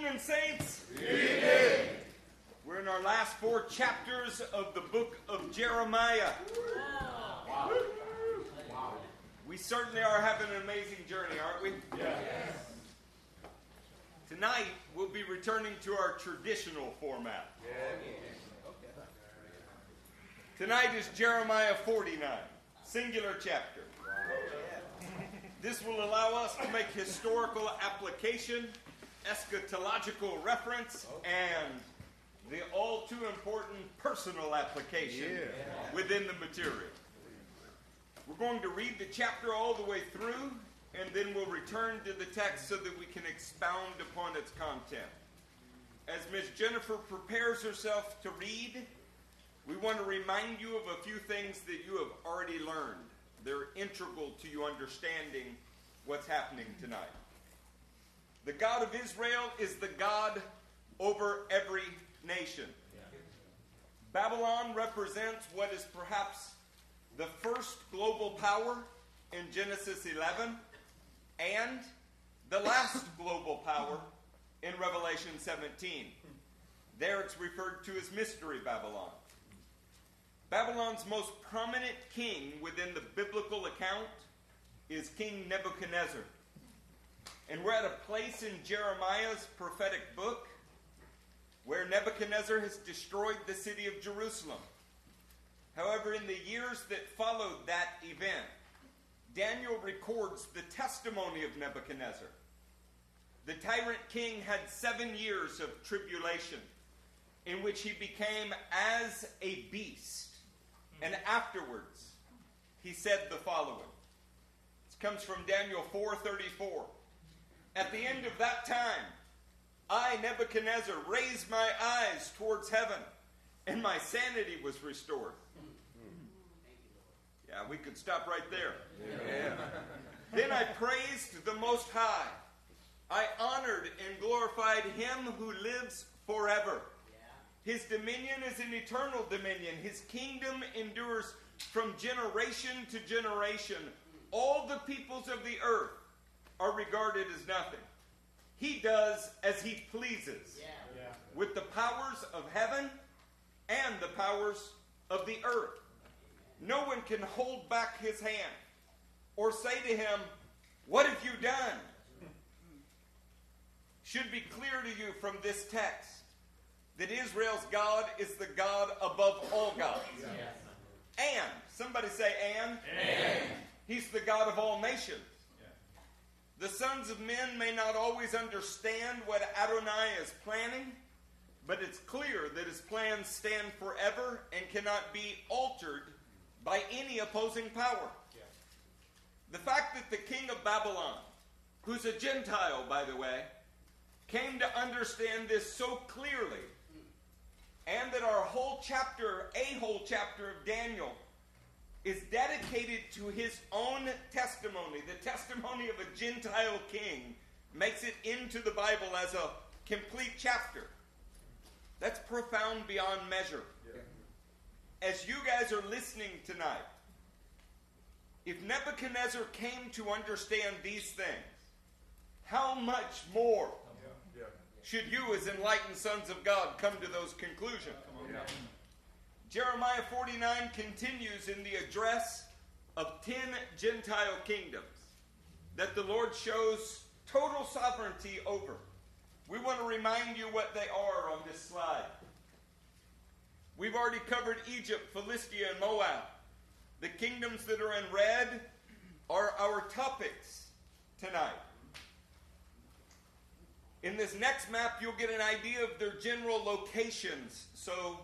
evening, saints. Evening. We're in our last four chapters of the book of Jeremiah. Wow. wow. We certainly are having an amazing journey, aren't we? Yes. Tonight, we'll be returning to our traditional format. Tonight is Jeremiah 49, singular chapter. This will allow us to make historical application, eschatological reference, and the all too important personal application yeah. within the material. We're going to read the chapter all the way through, and then we'll return to the text so that we can expound upon its content. As Miss Jennifer prepares herself to read, we want to remind you of a few things that you have already learned. They're integral to you understanding what's happening tonight. The God of Israel is the God over every nation. Babylon represents what is perhaps the first global power in Genesis 11 and the last global power in Revelation 17. There it's referred to as Mystery Babylon. Babylon's most prominent king within the biblical account is King Nebuchadnezzar. And we're at a place in Jeremiah's prophetic book where Nebuchadnezzar has destroyed the city of Jerusalem. However, in the years that followed that event, Daniel records the testimony of Nebuchadnezzar. The tyrant king had seven years of tribulation in which he became as a beast and afterwards, he said the following. This comes from Daniel 4:34. At the end of that time, I, Nebuchadnezzar, raised my eyes towards heaven, and my sanity was restored. Hmm. Yeah, we could stop right there. Yeah. then I praised the Most High. I honored and glorified Him who lives forever. His dominion is an eternal dominion. His kingdom endures from generation to generation. All the peoples of the earth are regarded as nothing. He does as he pleases yeah. Yeah. with the powers of heaven and the powers of the earth. No one can hold back his hand or say to him, What have you done? Should be clear to you from this text that Israel's God is the God above all gods. Yes. And, somebody say, and. and. He's the God of all nations. The sons of men may not always understand what Adonai is planning, but it's clear that his plans stand forever and cannot be altered by any opposing power. The fact that the king of Babylon, who's a Gentile, by the way, came to understand this so clearly and that our whole chapter, a whole chapter of Daniel, is dedicated to his own testimony. The testimony of a Gentile king makes it into the Bible as a complete chapter. That's profound beyond measure. Yeah. As you guys are listening tonight, if Nebuchadnezzar came to understand these things, how much more should you, as enlightened sons of God, come to those conclusions. Jeremiah 49 continues in the address of 10 Gentile kingdoms that the Lord shows total sovereignty over. We want to remind you what they are on this slide. We've already covered Egypt, Philistia, and Moab. The kingdoms that are in red are our topics tonight. In this next map, you'll get an idea of their general locations. So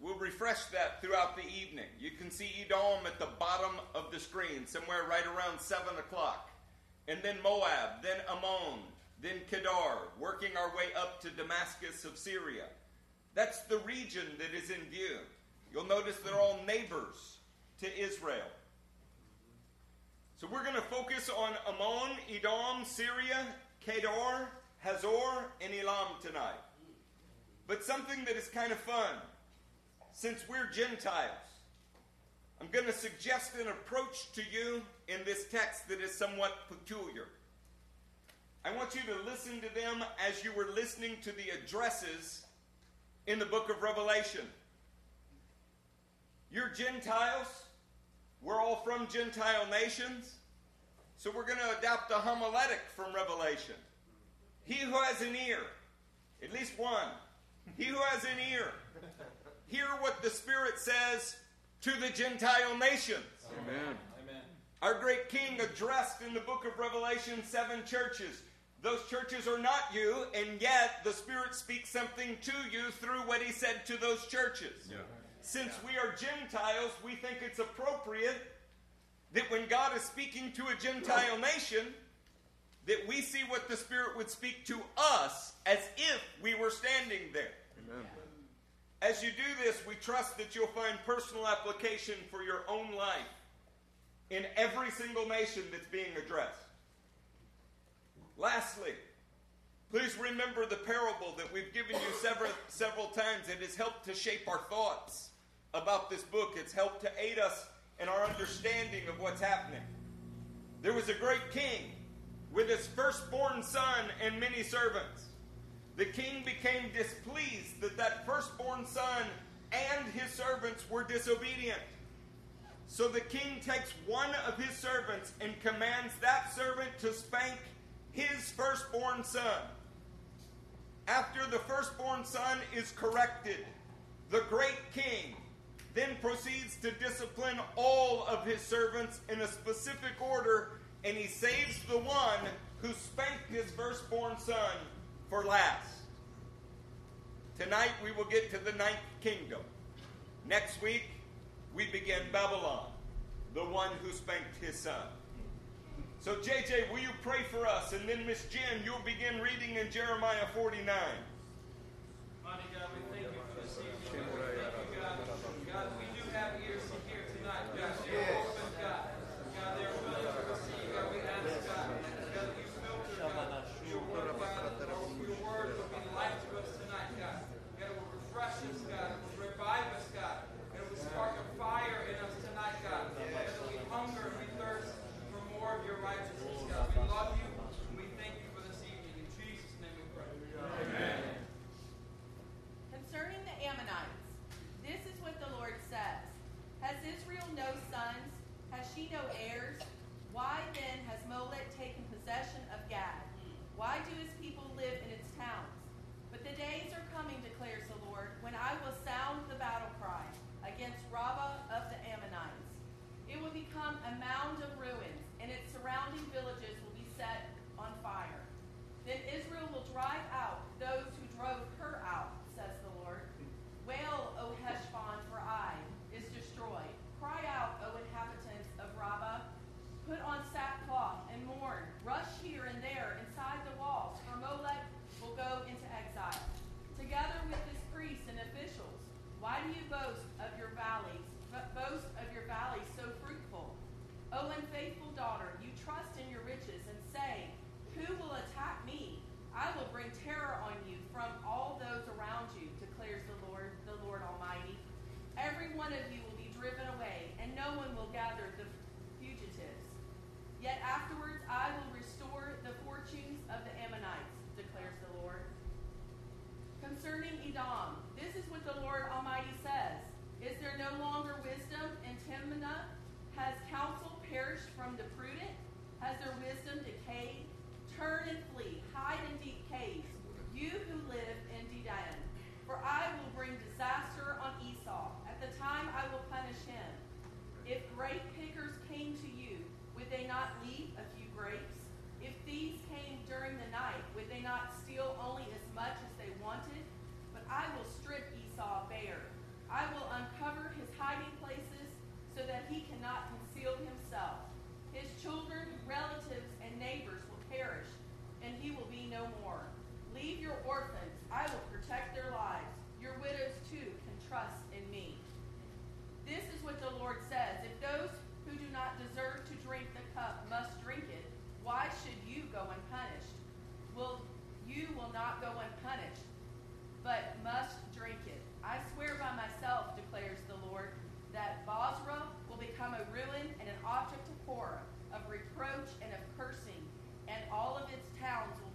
we'll refresh that throughout the evening. You can see Edom at the bottom of the screen, somewhere right around 7 o'clock. And then Moab, then Ammon, then Kedar, working our way up to Damascus of Syria. That's the region that is in view. You'll notice they're all neighbors to Israel. So we're going to focus on Ammon, Edom, Syria, Kedar, Hazor and Elam tonight. But something that is kind of fun, since we're Gentiles, I'm going to suggest an approach to you in this text that is somewhat peculiar. I want you to listen to them as you were listening to the addresses in the book of Revelation. You're Gentiles. We're all from Gentile nations. So we're going to adopt a homiletic from Revelation. He who has an ear, at least one, he who has an ear, hear what the Spirit says to the Gentile nations. Amen. Our great king addressed in the book of Revelation seven churches. Those churches are not you, and yet the Spirit speaks something to you through what he said to those churches. Yeah. Since we are Gentiles, we think it's appropriate that when God is speaking to a Gentile nation, that we see what the Spirit would speak to us as if we were standing there. Amen. As you do this, we trust that you'll find personal application for your own life in every single nation that's being addressed. Lastly, please remember the parable that we've given you several, several times. It has helped to shape our thoughts about this book, it's helped to aid us in our understanding of what's happening. There was a great king with his firstborn son and many servants. The king became displeased that that firstborn son and his servants were disobedient. So the king takes one of his servants and commands that servant to spank his firstborn son. After the firstborn son is corrected, the great king then proceeds to discipline all of his servants in a specific order, and he saves the one who spanked his firstborn son for last. Tonight we will get to the ninth kingdom. Next week we begin Babylon, the one who spanked his son. So, JJ, will you pray for us? And then, Miss Jen, you'll begin reading in Jeremiah 49. its towns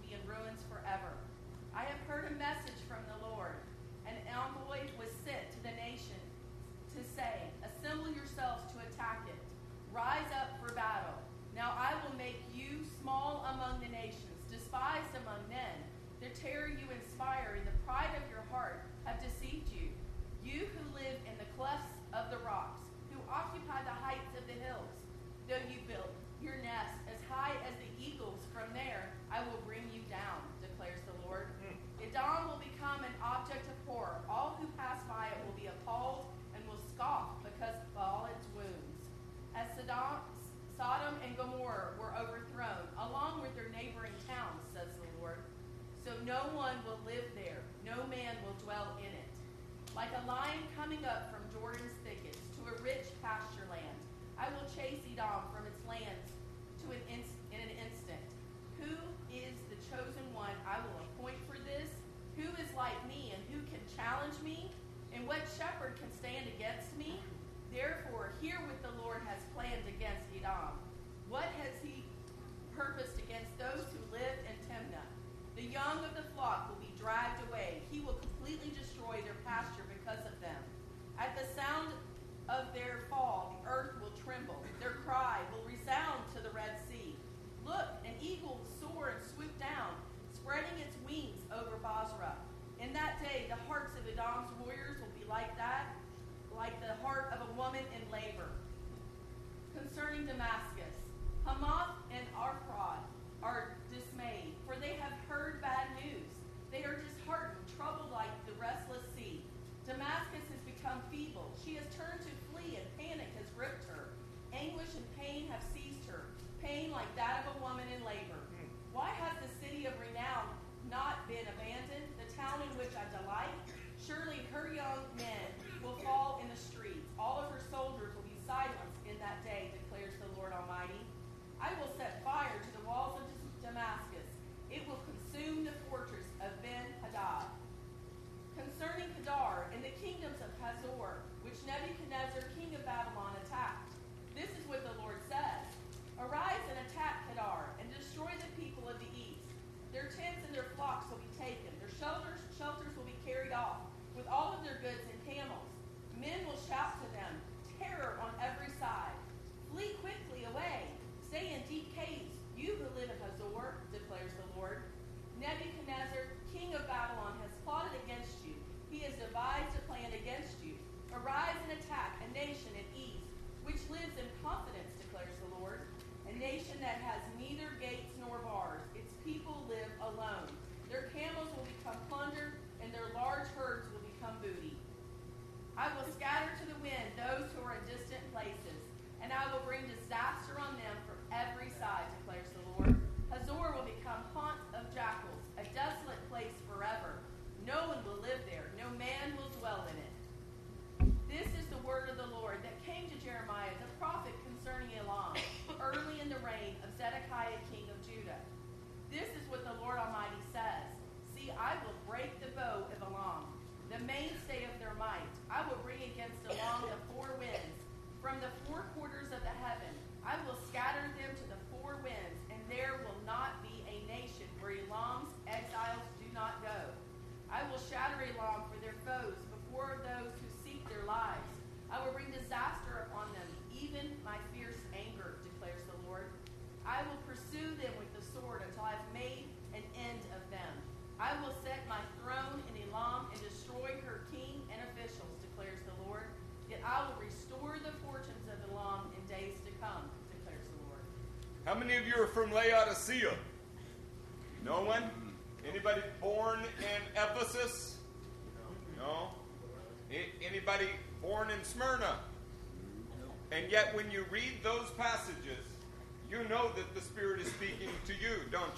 very long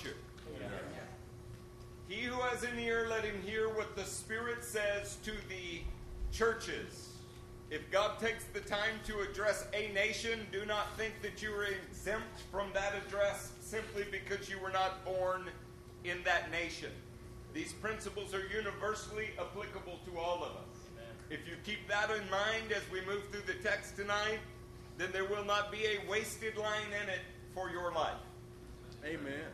you? He who has an ear, let him hear what the Spirit says to the churches. If God takes the time to address a nation, do not think that you are exempt from that address simply because you were not born in that nation. These principles are universally applicable to all of us. Amen. If you keep that in mind as we move through the text tonight, then there will not be a wasted line in it for your life. Amen.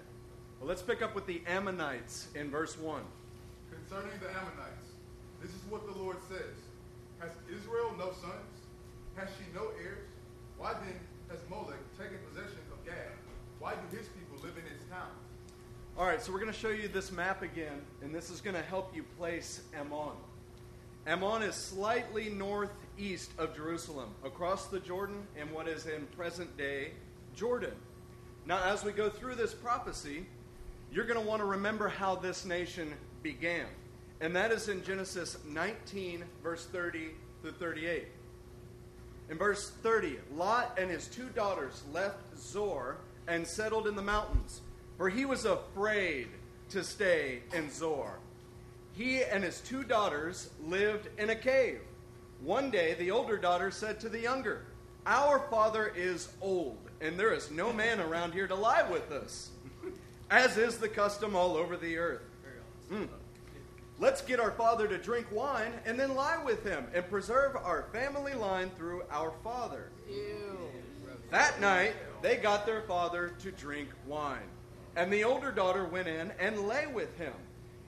Well, let's pick up with the Ammonites in verse 1. Concerning the Ammonites, this is what the Lord says Has Israel no sons? Has she no heirs? Why then has Molech taken possession of Gad? Why do his people live in his town? All right, so we're going to show you this map again, and this is going to help you place Ammon. Ammon is slightly northeast of Jerusalem, across the Jordan in what is in present day Jordan. Now, as we go through this prophecy, you're going to want to remember how this nation began. And that is in Genesis 19, verse 30 through 38. In verse 30, Lot and his two daughters left Zoar and settled in the mountains, for he was afraid to stay in Zoar. He and his two daughters lived in a cave. One day, the older daughter said to the younger, Our father is old, and there is no man around here to lie with us as is the custom all over the earth. Mm. Let's get our father to drink wine and then lie with him and preserve our family line through our father. That night, they got their father to drink wine. And the older daughter went in and lay with him.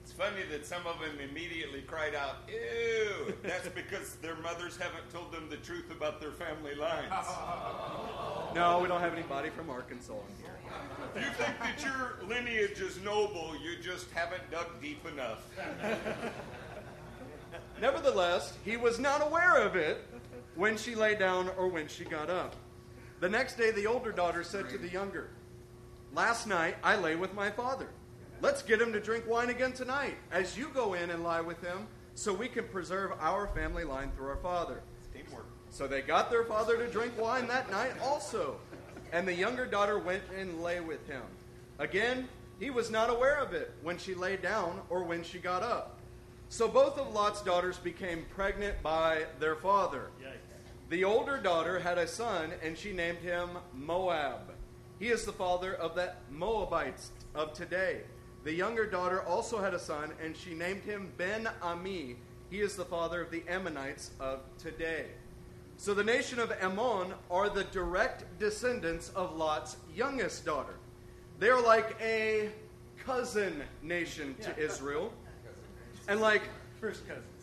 It's funny that some of them immediately cried out, Ew! That's because their mothers haven't told them the truth about their family lines. No, we don't have anybody from Arkansas in here. You think that your lineage is noble, you just haven't dug deep enough. Nevertheless, he was not aware of it when she lay down or when she got up. The next day, the older daughter said to the younger, Last night I lay with my father. Let's get him to drink wine again tonight, as you go in and lie with him, so we can preserve our family line through our father. Teamwork. So they got their father to drink wine that night also. And the younger daughter went and lay with him. Again, he was not aware of it when she lay down or when she got up. So both of Lot's daughters became pregnant by their father. The older daughter had a son, and she named him Moab. He is the father of the Moabites of today. The younger daughter also had a son, and she named him Ben Ami. He is the father of the Ammonites of today. So the nation of Ammon are the direct descendants of Lot's youngest daughter. They are like a cousin nation to Israel. And like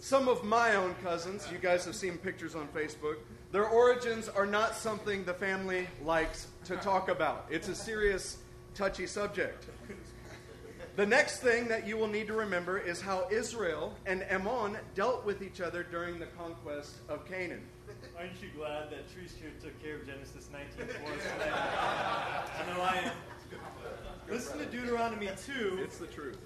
some of my own cousins, you guys have seen pictures on Facebook, their origins are not something the family likes to talk about. It's a serious, touchy subject. The next thing that you will need to remember is how Israel and Ammon dealt with each other during the conquest of Canaan. Aren't you glad that Treaster took care of Genesis 19 for us today? I know I am. Listen to Deuteronomy 2. It's the truth.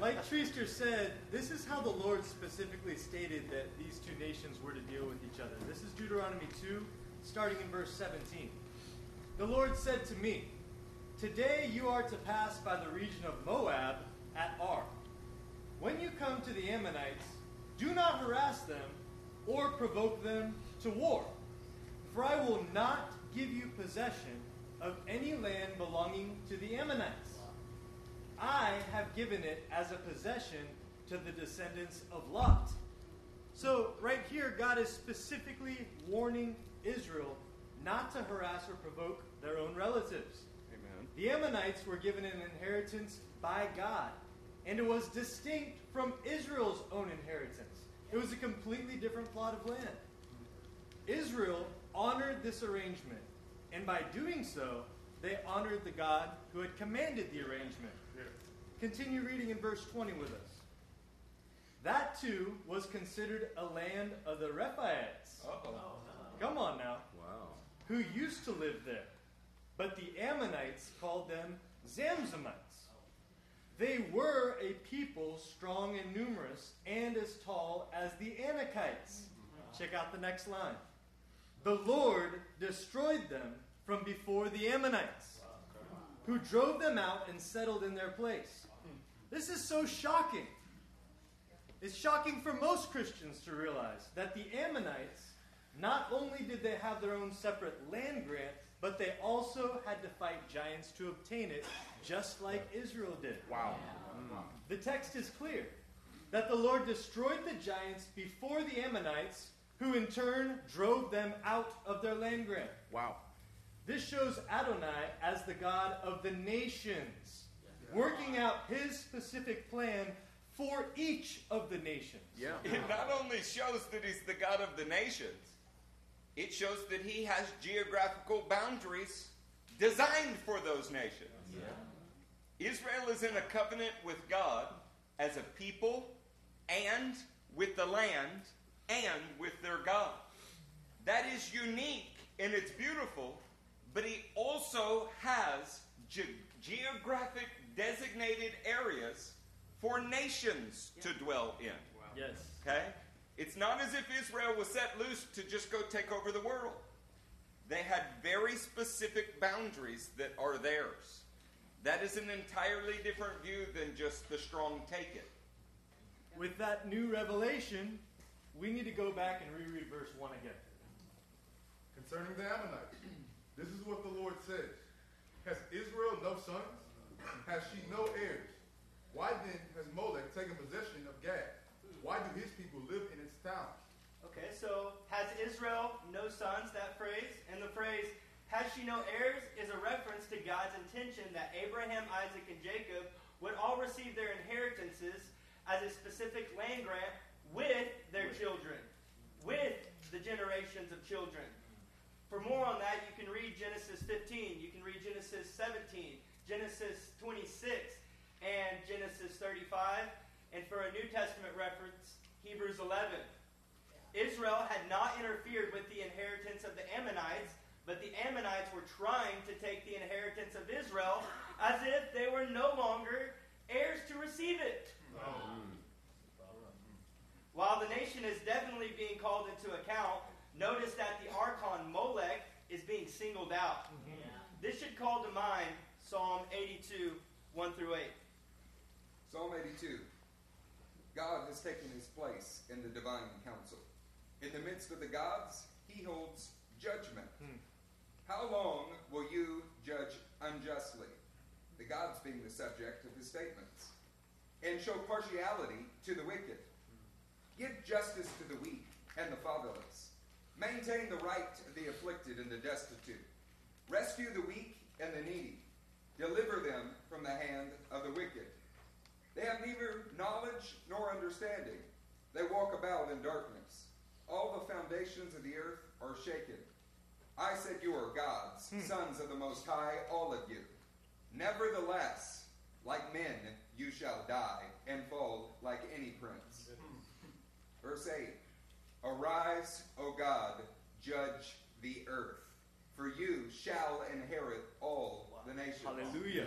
Like Treaster said, this is how the Lord specifically stated that these two nations were to deal with each other. This is Deuteronomy 2, starting in verse 17. The Lord said to me, Today you are to pass by the region of Moab at Ar. When you come to the Ammonites, do not harass them or provoke them to war. For I will not give you possession of any land belonging to the Ammonites. I have given it as a possession to the descendants of Lot. So, right here, God is specifically warning Israel not to harass or provoke their own relatives. Amen. The Ammonites were given an inheritance by God, and it was distinct from Israel's own inheritance. It was a completely different plot of land. Israel honored this arrangement, and by doing so, they honored the God who had commanded the arrangement. Continue reading in verse 20 with us. That too was considered a land of the Rephaites. Oh, Come on now Wow. who used to live there. But the Ammonites called them Zamzummites. They were a people strong and numerous and as tall as the Anakites. Mm-hmm. Check out the next line. The Lord destroyed them from before the Ammonites, who drove them out and settled in their place. This is so shocking. It's shocking for most Christians to realize that the Ammonites not only did they have their own separate land grant, but they also had to fight giants to obtain it, just like Israel did. Wow. The text is clear that the Lord destroyed the giants before the Ammonites, who in turn drove them out of their land grant. Wow. This shows Adonai as the God of the nations, working out his specific plan for each of the nations. Yeah. It not only shows that he's the God of the nations, it shows that he has geographical boundaries designed for those nations. Israel is in a covenant with God as a people and with the land and with their God. That is unique and it's beautiful, but he also has ge- geographic designated areas for nations to dwell in. Yes. Okay? It's not as if Israel was set loose to just go take over the world. They had very specific boundaries that are theirs. That is an entirely different view than just the strong take it. With that new revelation, we need to go back and reread verse 1 again. Concerning the Ammonites, this is what the Lord says. Has Israel no sons? Has she no heirs? Why then has Molech taken possession of Gad? Why do his people live in its towns? Okay, so has Israel no sons, that phrase? And the phrase, has she no heirs, is a reference to God's intention that Abraham, Isaac, and Jacob would all receive their inheritances as a specific land grant with their children, with the generations of children. For more on that, you can read Genesis 15, you can read Genesis 17, Genesis 26, and Genesis 35. And for a New Testament reference, Hebrews 11. Israel had not interfered with the inheritance of the Ammonites, but the Ammonites were trying to take the inheritance of Israel as if they were no longer heirs to receive it. Oh. While the nation is definitely being called into account, notice that the archon Molech is being singled out. This should call to mind Psalm 82, 1 through 8. Psalm 82. God has taken his place in the divine council. In the midst of the gods, he holds judgment. Hmm. How long will you judge unjustly? The gods being the subject of his statements. And show partiality to the wicked. Give justice to the weak and the fatherless. Maintain the right of the afflicted and the destitute. Rescue the weak and the needy. Deliver them from the hand of the wicked. They have neither knowledge nor understanding. They walk about in darkness. All the foundations of the earth are shaken. I said, You are gods, hmm. sons of the Most High, all of you. Nevertheless, like men, you shall die and fall like any prince. Verse 8 Arise, O God, judge the earth, for you shall inherit all the nations. Hallelujah.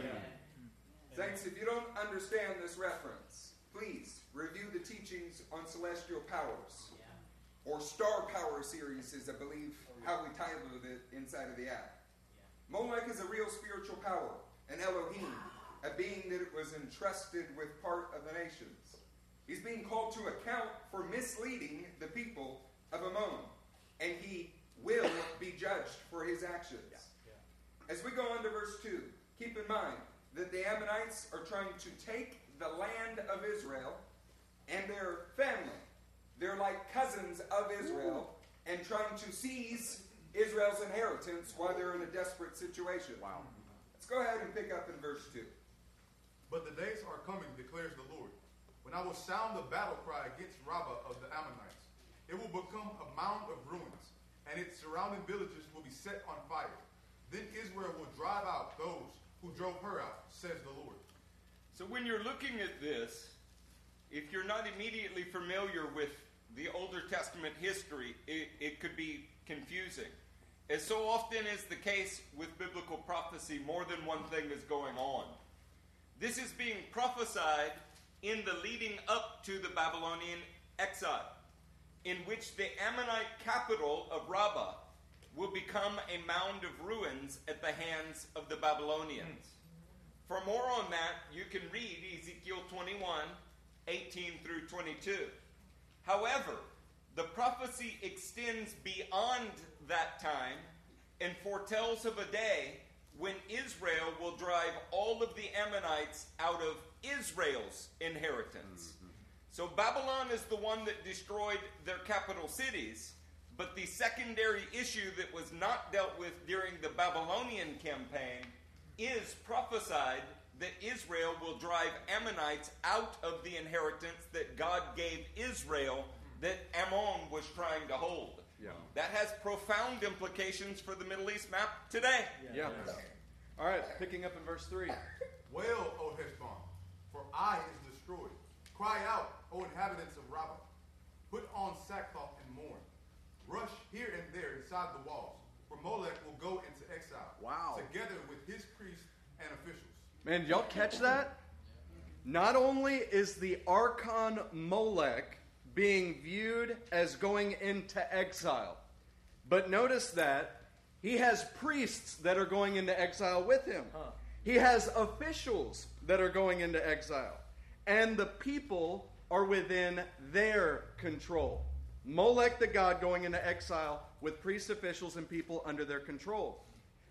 Saints, if you don't understand this reference, please review the teachings on celestial powers. Or Star Power series is, I believe, how we titled it inside of the app. Molech is a real spiritual power, an Elohim, a being that was entrusted with part of the nations. He's being called to account for misleading the people of Ammon, and he will be judged for his actions. As we go on to verse 2, keep in mind that the Ammonites are trying to take the land of Israel and their family. They're like cousins of Israel and trying to seize Israel's inheritance while they're in a desperate situation. Wow. Let's go ahead and pick up in verse 2. But the days are coming, declares the Lord, when I will sound the battle cry against Rabbah of the Ammonites. It will become a mound of ruins, and its surrounding villages will be set on fire. Then Israel will drive out those who drove her out, says the Lord. So when you're looking at this, if you're not immediately familiar with the Older Testament history, it, it could be confusing. As so often is the case with biblical prophecy, more than one thing is going on. This is being prophesied in the leading up to the Babylonian exile, in which the Ammonite capital of Rabbah will become a mound of ruins at the hands of the Babylonians. For more on that, you can read Ezekiel 21 18 through 22. However, the prophecy extends beyond that time and foretells of a day when Israel will drive all of the Ammonites out of Israel's inheritance. Mm-hmm. So Babylon is the one that destroyed their capital cities, but the secondary issue that was not dealt with during the Babylonian campaign is prophesied that Israel will drive Ammonites out of the inheritance that God gave Israel that Ammon was trying to hold. Yeah. That has profound implications for the Middle East map today. Yeah. All right, picking up in verse 3. Wail, O oh, Heshbon, for Ai is destroyed. Cry out, O inhabitants of Rabbah. Put on sackcloth and mourn. Rush here and there inside the walls, for Molech will go into exile. Wow. Together with his priests and officials. Man, y'all catch that? Not only is the Archon Molech being viewed as going into exile, but notice that he has priests that are going into exile with him. He has officials that are going into exile. And the people are within their control. Molech the god going into exile with priest officials and people under their control.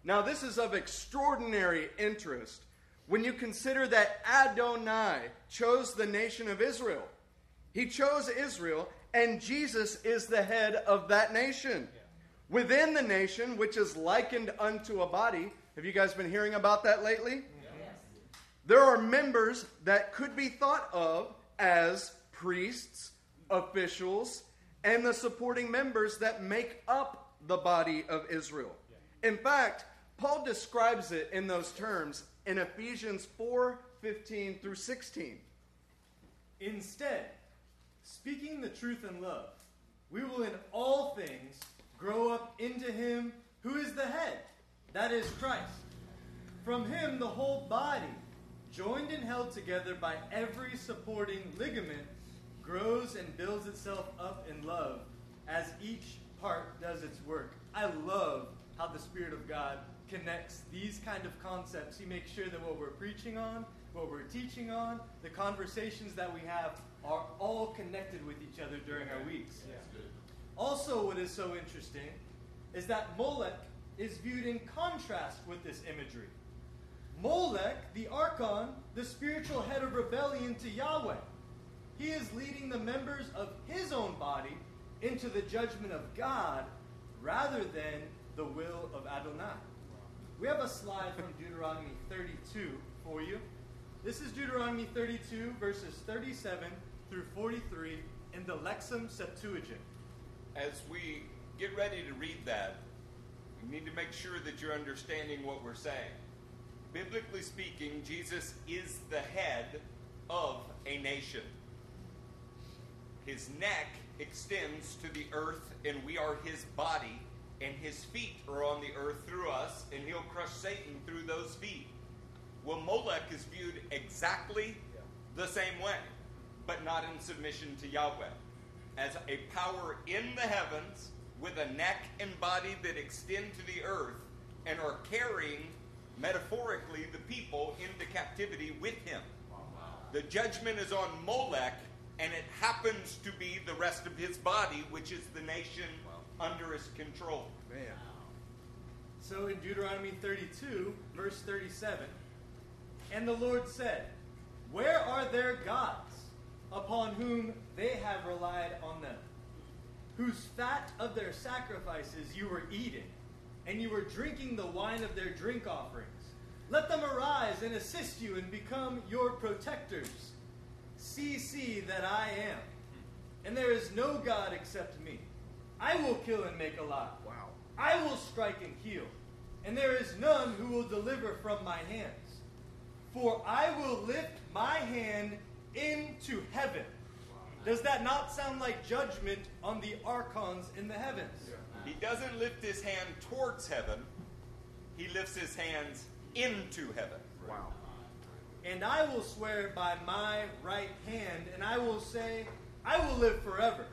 Now, this is of extraordinary interest when you consider that Adonai chose the nation of Israel. He chose Israel, and Jesus is the head of that nation. Within the nation, which is likened unto a body, have you guys been hearing about that lately? There are members that could be thought of as priests, officials, and the supporting members that make up the body of Israel. In fact, Paul describes it in those terms in Ephesians 4 15 through 16. Instead, speaking the truth in love, we will in all things grow up into him who is the head, that is Christ. From him, the whole body, joined and held together by every supporting ligament, grows and builds itself up in love as each part does its work. I love how the Spirit of God connects these kind of concepts. He makes sure that what we're preaching on, what we're teaching on, the conversations that we have are all connected with each other during our weeks. Also, what is so interesting is that Molech is viewed in contrast with this imagery. Molech, the Archon, the spiritual head of rebellion to Yahweh, he is leading the members of his own body into the judgment of God rather than the will of Adonai. We have a slide from Deuteronomy 32 for you. This is Deuteronomy 32, verses 37 through 43 in the Lexham Septuagint. As we get ready to read that, we need to make sure that you're understanding what we're saying. Biblically speaking, Jesus is the head of a nation. His neck extends to the earth, and we are his body, and his feet are on the earth through us, and he'll crush Satan through those feet. Well, Molech is viewed exactly the same way, but not in submission to Yahweh. As a power in the heavens with a neck and body that extend to the earth and are carrying, metaphorically, the people into captivity with him. The judgment is on Molech, and it happens to be the rest of his body, which is the nation under his control. Man. So in Deuteronomy 32, verse 37, and the Lord said, Where are their gods upon whom they have relied on them? Whose fat of their sacrifices you were eating, and you were drinking the wine of their drink offerings. Let them arise and assist you and become your protectors. See, see that I am, and there is no God except me. I will kill and make alive. Wow. I will strike and heal, and there is none who will deliver from my hands. For I will lift my hand into heaven. Does that not sound like judgment on the archons in the heavens? He doesn't lift his hand towards heaven, he lifts his hands into heaven. Wow. And I will swear by my right hand, and I will say, I will live forever.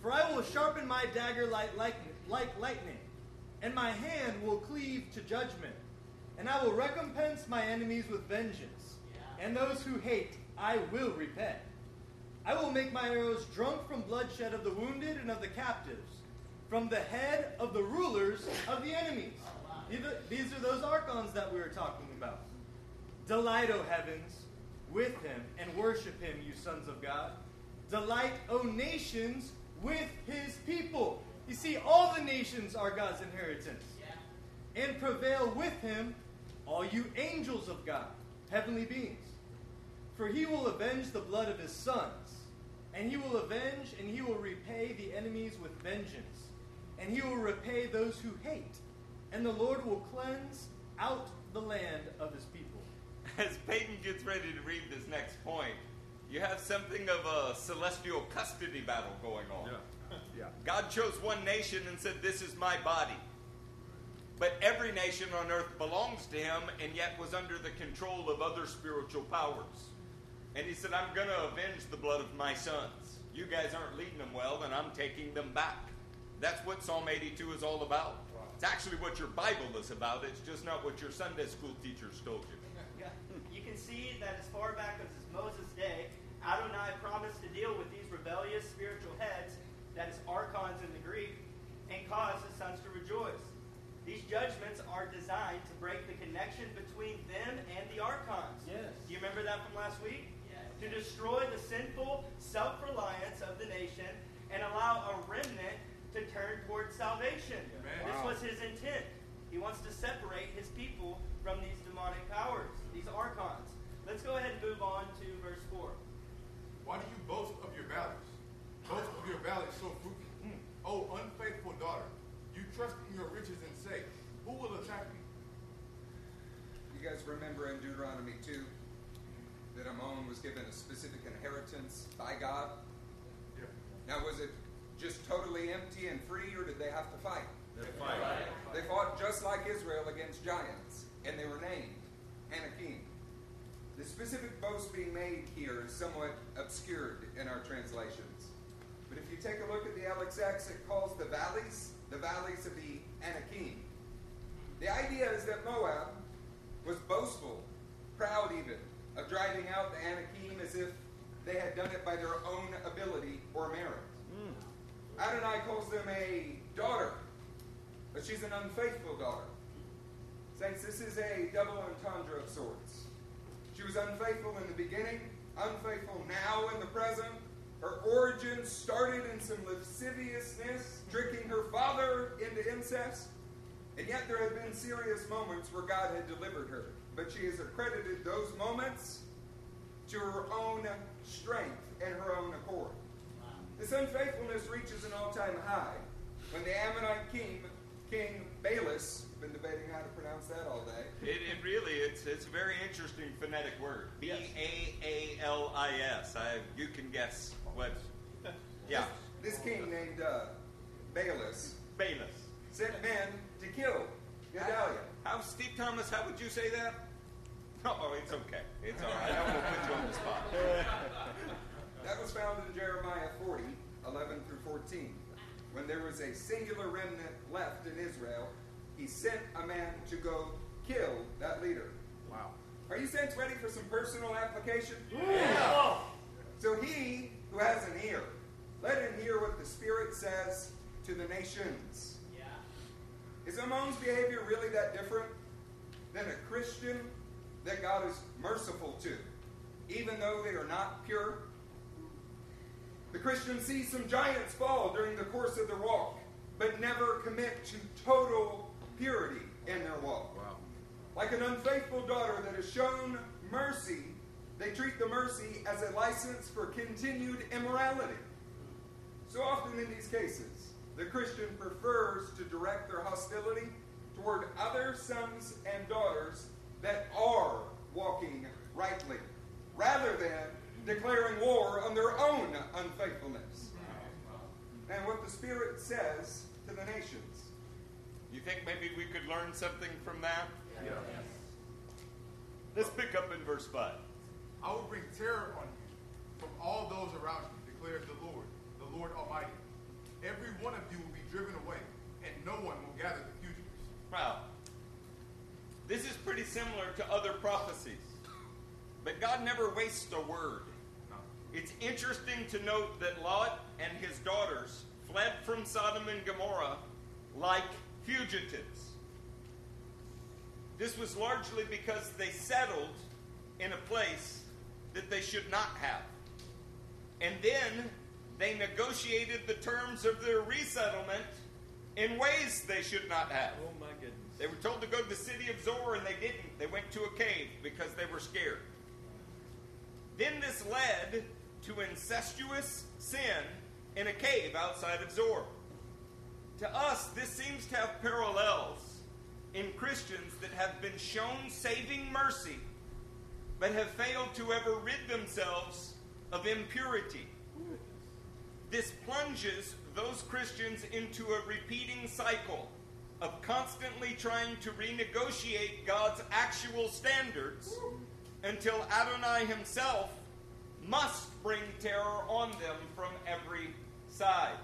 For I will sharpen my dagger like, like, like lightning, and my hand will cleave to judgment. And I will recompense my enemies with vengeance, and those who hate I will repay. I will make my arrows drunk from bloodshed of the wounded and of the captives, from the head of the rulers of the enemies. These are- those archons that we were talking about. Delight, O heavens, with him, and worship him, you sons of God. Delight, O nations, with his people. You see, all the nations are God's inheritance. And prevail with him, all you angels of God, heavenly beings. For he will avenge the blood of his sons, and he will avenge and he will repay the enemies with vengeance, and he will repay those who hate, and the Lord will cleanse out the land of his people. As Peyton gets ready to read this next point, you have something of a celestial custody battle going on. Yeah. Yeah. God chose one nation and said, This is my body. But every nation on earth belongs to him and yet was under the control of other spiritual powers. And he said, I'm going to avenge the blood of my sons. You guys aren't leading them well, and I'm taking them back. That's what Psalm 82 is all about. It's actually what your Bible is about. It's just not what your Sunday school teachers told you. Yeah. You can see that as far back as Moses' day, Adonai promised to deal with these rebellious spiritual heads that is archons in the Greek, and cause his sons to rejoice. These judgments are designed to break the connection between them and the archons. Yes. Do you remember that from last week? Yes. To destroy the sinful self reliance of the nation and allow a remnant to turn towards salvation. Amen. This Wow. was his intent. He wants to separate his people from these demonic powers, these archons. Let's go ahead and move on to verse 4. Why do you boast of your valleys? Boast of your valleys so fruitful. Hmm. Oh, unfaithful daughter, you trust in your riches and say, Who will attack me? You guys remember in Deuteronomy 2 that Ammon was given a specific inheritance by God? Yeah. Now, was it just totally empty and free, or did they have to fight? They fought. They fought just like Israel against giants, and they were named Anakim. The specific boast being made here is somewhat obscured in our translations. But if you take a look at the LXX, it calls the valleys the valleys of the Anakim. The idea is that Moab was boastful, proud even, of driving out the Anakim as if they had done it by their own ability or merit. Adonai calls them a daughter, but she's an unfaithful daughter. Saints, this is a double entendre of sorts. She was unfaithful in the beginning, unfaithful now in the present. Her origin started in some lasciviousness, tricking her father into incest. And yet there had been serious moments where God had delivered her. But she has accredited those moments to her own strength and her own accord. This unfaithfulness reaches an all-time high when the Ammonite king, King Baalis, been debating how to pronounce that all day, It, it really, it's, it's a very interesting phonetic word. B A A L I S. I You can guess what. Yeah. this king named uh, Baalis Bayless. sent men to kill Gedaliah. How, Steve Thomas, how would you say that? Oh, it's okay. It's all right. I won't put you on the spot. That was found in Jeremiah 40, 11 through 14. When there was a singular remnant left in Israel, he sent a man to go kill that leader. Wow. Are you saints ready for some personal application? Yeah. So he who has an ear, let him hear what the Spirit says to the nations. Yeah. Is Ammon's behavior really that different than a Christian that God is merciful to, even though they are not pure? The Christian sees some giants fall during the course of their walk, but never commit to total purity in their walk. Wow. Like an unfaithful daughter that has shown mercy, they treat the mercy as a license for continued immorality. So often in these cases, the Christian prefers to direct their hostility toward other sons and daughters that are walking rightly, rather than declaring war on their own unfaithfulness. And what the Spirit says to the nations. You think maybe we could learn something from that? Yes. Let's pick up in verse 5. I will bring terror on you from all those around you, declares the Lord, the Lord Almighty. Every one of you will be driven away, and no one will gather the fugitives. Wow. This is pretty similar to other prophecies. But God never wastes a word. It's interesting to note that Lot and his daughters fled from Sodom and Gomorrah like fugitives. This was largely because they settled in a place that they should not have. And then they negotiated the terms of their resettlement in ways they should not have. Oh my goodness. They were told to go to the city of Zoar and they didn't. They went to a cave because they were scared. Then this led to incestuous sin in a cave outside of Zoar. To us, this seems to have parallels in Christians that have been shown saving mercy but have failed to ever rid themselves of impurity. This plunges those Christians into a repeating cycle of constantly trying to renegotiate God's actual standards until Adonai himself must bring terror on them from every side.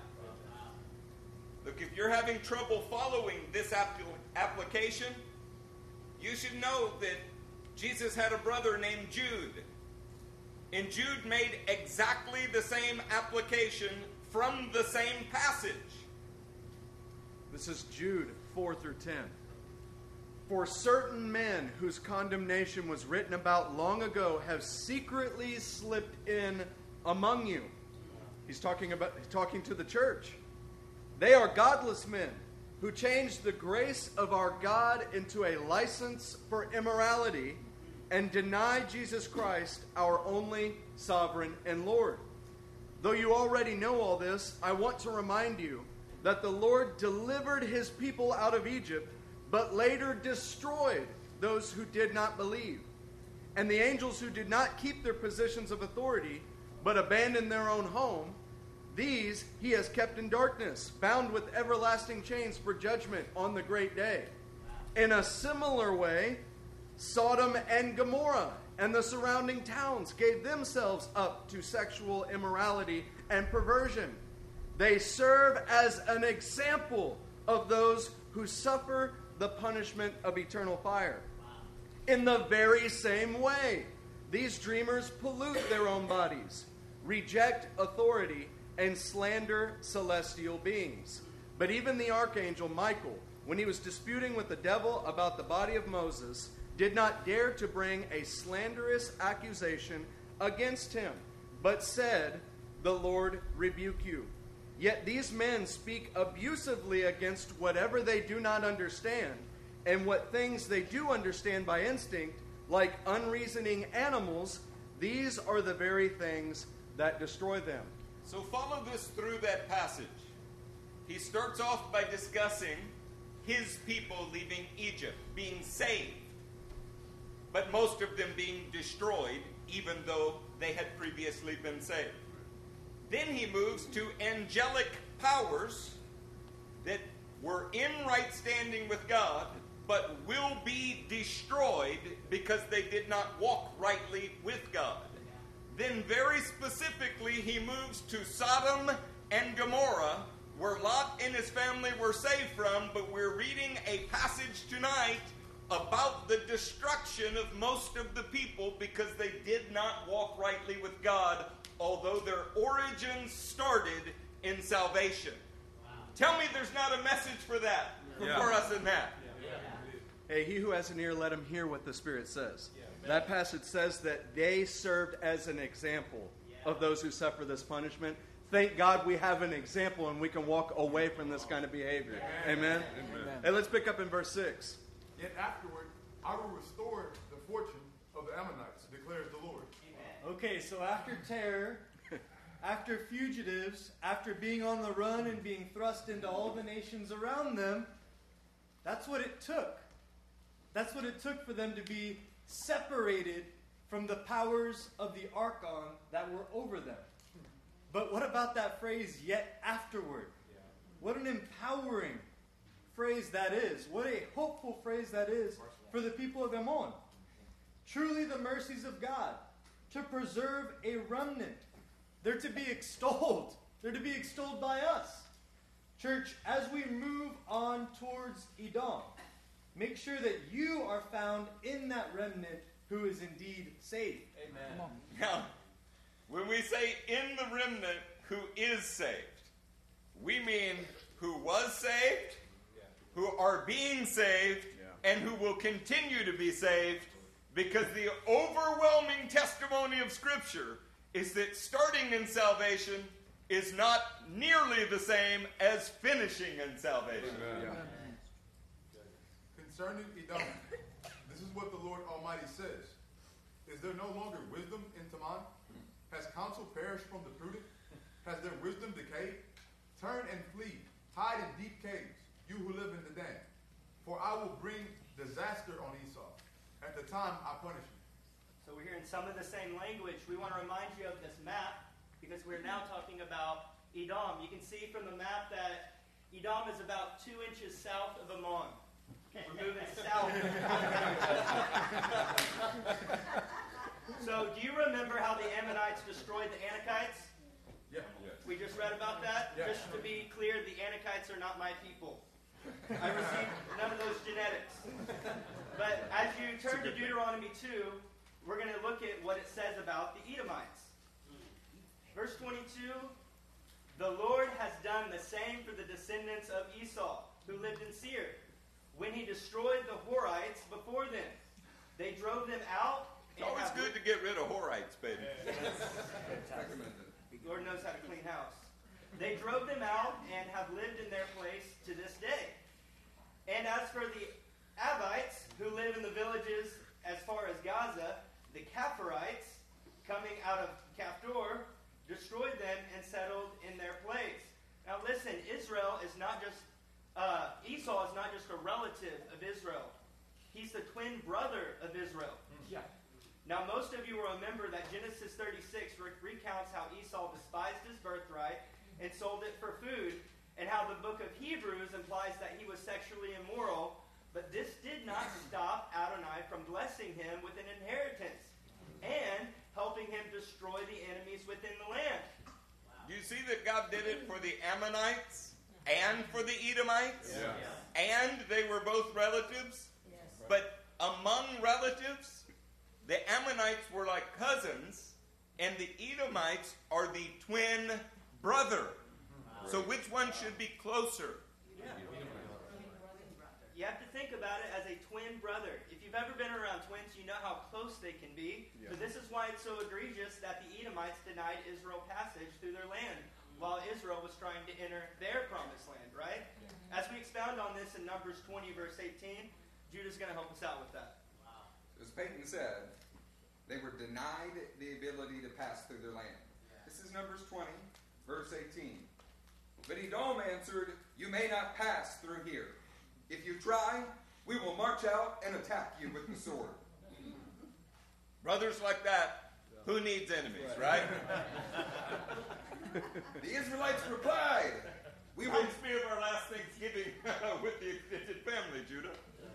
Look, if you're having trouble following this application, you should know that Jesus had a brother named Jude. And Jude made exactly the same application from the same passage. This is Jude 4 through 10. For certain men whose condemnation was written about long ago have secretly slipped in among you. He's talking about he's talking to the church. They are godless men who changed the grace of our God into a license for immorality and deny Jesus Christ, our only sovereign and Lord. Though you already know all this, I want to remind you that the Lord delivered his people out of Egypt, but later destroyed those who did not believe. And the angels who did not keep their positions of authority, but abandoned their own home, these he has kept in darkness, bound with everlasting chains for judgment on the great day. In a similar way, Sodom and Gomorrah and the surrounding towns gave themselves up to sexual immorality and perversion. They serve as an example of those who suffer the punishment of eternal fire. In the very same way, these dreamers pollute their own bodies, reject authority, and slander celestial beings. But even the archangel Michael, when he was disputing with the devil about the body of Moses, did not dare to bring a slanderous accusation against him, but said, The Lord rebuke you. Yet these men speak abusively against whatever they do not understand, and what things they do understand by instinct, like unreasoning animals, these are the very things that destroy them. So follow this through that passage. He starts off by discussing his people leaving Egypt, being saved, but most of them being destroyed, even though they had previously been saved. Then he moves to angelic powers that were in right standing with God, but will be destroyed because they did not walk rightly with God. Then, very specifically, he moves to Sodom and Gomorrah, where Lot and his family were saved from, but we're reading a passage tonight about the destruction of most of the people because they did not walk rightly with God, although their origins started in salvation. Tell me there's not a message for that, Yeah. for us in that. Hey, he who has an ear, let him hear what the Spirit says. That passage says that they served as an example of those who suffer this punishment. Thank God we have an example and we can walk away from this kind of behavior. Amen? Hey, let's pick up in verse 6. Yet afterward, I will restore the fortune of the Ammonites, declares the Lord. Okay, so after terror, after fugitives, after being on the run and being thrust into all the nations around them, that's what it took. That's what it took for them to be separated from the powers of the Archon that were over them. But what about that phrase, yet afterward? What an empowering phrase that is. What a hopeful phrase that is for the people of Ammon. Truly the mercies of God to preserve a remnant. They're to be extolled. They're to be extolled by us. Church, as we move on towards Edom, make sure that you are found in that remnant who is indeed saved. Amen. Now, when we say in the remnant who is saved, we mean who was saved, who are being saved, and who will continue to be saved, because the overwhelming testimony of Scripture is that starting in salvation is not nearly the same as finishing in salvation. Concerning Edom, this is what the Lord Almighty says. Is there no longer wisdom in Teman? Has counsel perished from the prudent? Has their wisdom decayed? Turn and flee, hide in deep caves, you who live in the den. For I will bring disaster on Esau at the time I punish you. So we're hearing some of the same language. We want to remind you of this map because we're now talking about Edom. You can see from the map that Edom is about two inches south of Ammon. We're moving south. so, do you remember how the Ammonites destroyed the Anakites? Yeah. We just read about that. Yeah. Just to be clear, the Anakites are not my people. I received none of those genetics. But as you turn to Deuteronomy 2, we're going to look at what it says about the Edomites. Mm-hmm. Verse 22 The Lord has done the same for the descendants of Esau, who lived in Seir, when he destroyed the Horites before them. They drove them out. It's always have good to get rid of Horites, baby. Recommended. Lord knows how to clean house. They drove them out and have lived in their place to this day. And as for the Avites, who live in the villages as far as Gaza, the Kapharites, coming out of Caphtor, destroyed them and settled in their place. Now listen, Israel is not just, uh, Esau is not just a relative of Israel. He's the twin brother of Israel. Yeah. Now, most of you will remember that Genesis 36 re- recounts how Esau despised his birthright and sold it for food, and how the book of Hebrews implies that he was sexually immoral, but this did not stop Adonai from blessing him with an inheritance and helping him destroy the enemies within the land. Do you see that God did it for the Ammonites and for the Edomites? And they were both relatives? But among relatives, the Ammonites were like cousins, and the Edomites are the twin brother. So which one should be closer? You have to think about it as a twin brother. If you've ever been around twins, you know how close they can be. But this is why it's so egregious that the Edomites denied Israel passage through their land while Israel was trying to enter their promised land, right? As we expound on this in Numbers 20, verse 18, Judah's going to help us out with that. As Peyton said, they were denied the ability to pass through their land. This is Numbers 20, verse 18. But Edom answered, You may not pass through here. If you try, we will march out and attack you with the sword. Brothers like that, who needs enemies, right? The Israelites replied, We will. Me of our last Thanksgiving with the extended family, Judah.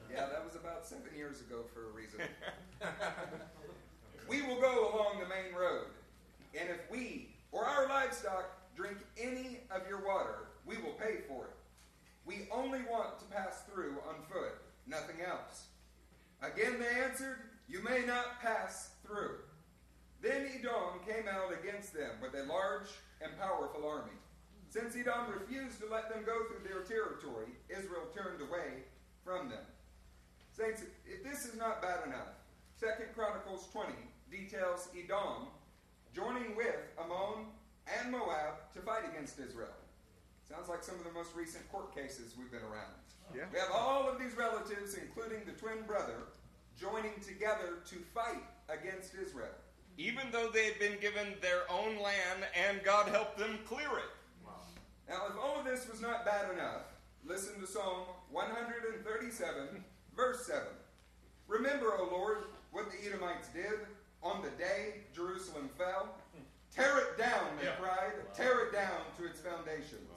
Yeah, that was about seven years ago for a reason. we will go along the main road, and if we or our livestock drink any of your water, we will pay for it. We only want to pass through on foot, nothing else. Again they answered, You may not pass through. Then Edom came out against them with a large and powerful army. Since Edom refused to let them go through their territory, Israel turned away from them. Saints, if this is not bad enough, Second Chronicles 20 details Edom joining with Ammon and Moab to fight against Israel. Sounds like some of the most recent court cases we've been around. Yeah. We have all of these relatives, including the twin brother, joining together to fight against Israel. Even though they had been given their own land and God helped them clear it. Now, if all of this was not bad enough, listen to Psalm 137, verse 7. Remember, O Lord, what the Edomites did on the day Jerusalem fell. Tear it down, they cried. Tear it down to its foundations.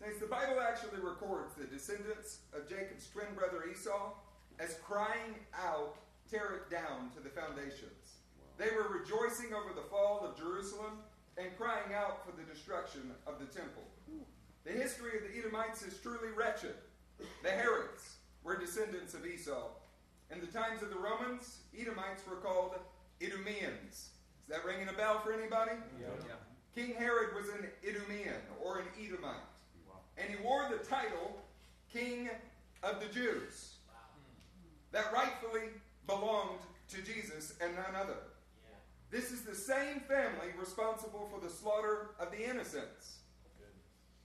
Saints, the Bible actually records the descendants of Jacob's twin brother Esau as crying out, Tear it down to the foundations. They were rejoicing over the fall of Jerusalem and crying out for the destruction of the temple. The history of the Edomites is truly wretched. The Herods were descendants of Esau. In the times of the Romans, Edomites were called Idumeans. Is that ringing a bell for anybody? Yeah. King Herod was an Idumean or an Edomite. And he wore the title King of the Jews. That rightfully belonged to Jesus and none other. This is the same family responsible for the slaughter of the innocents.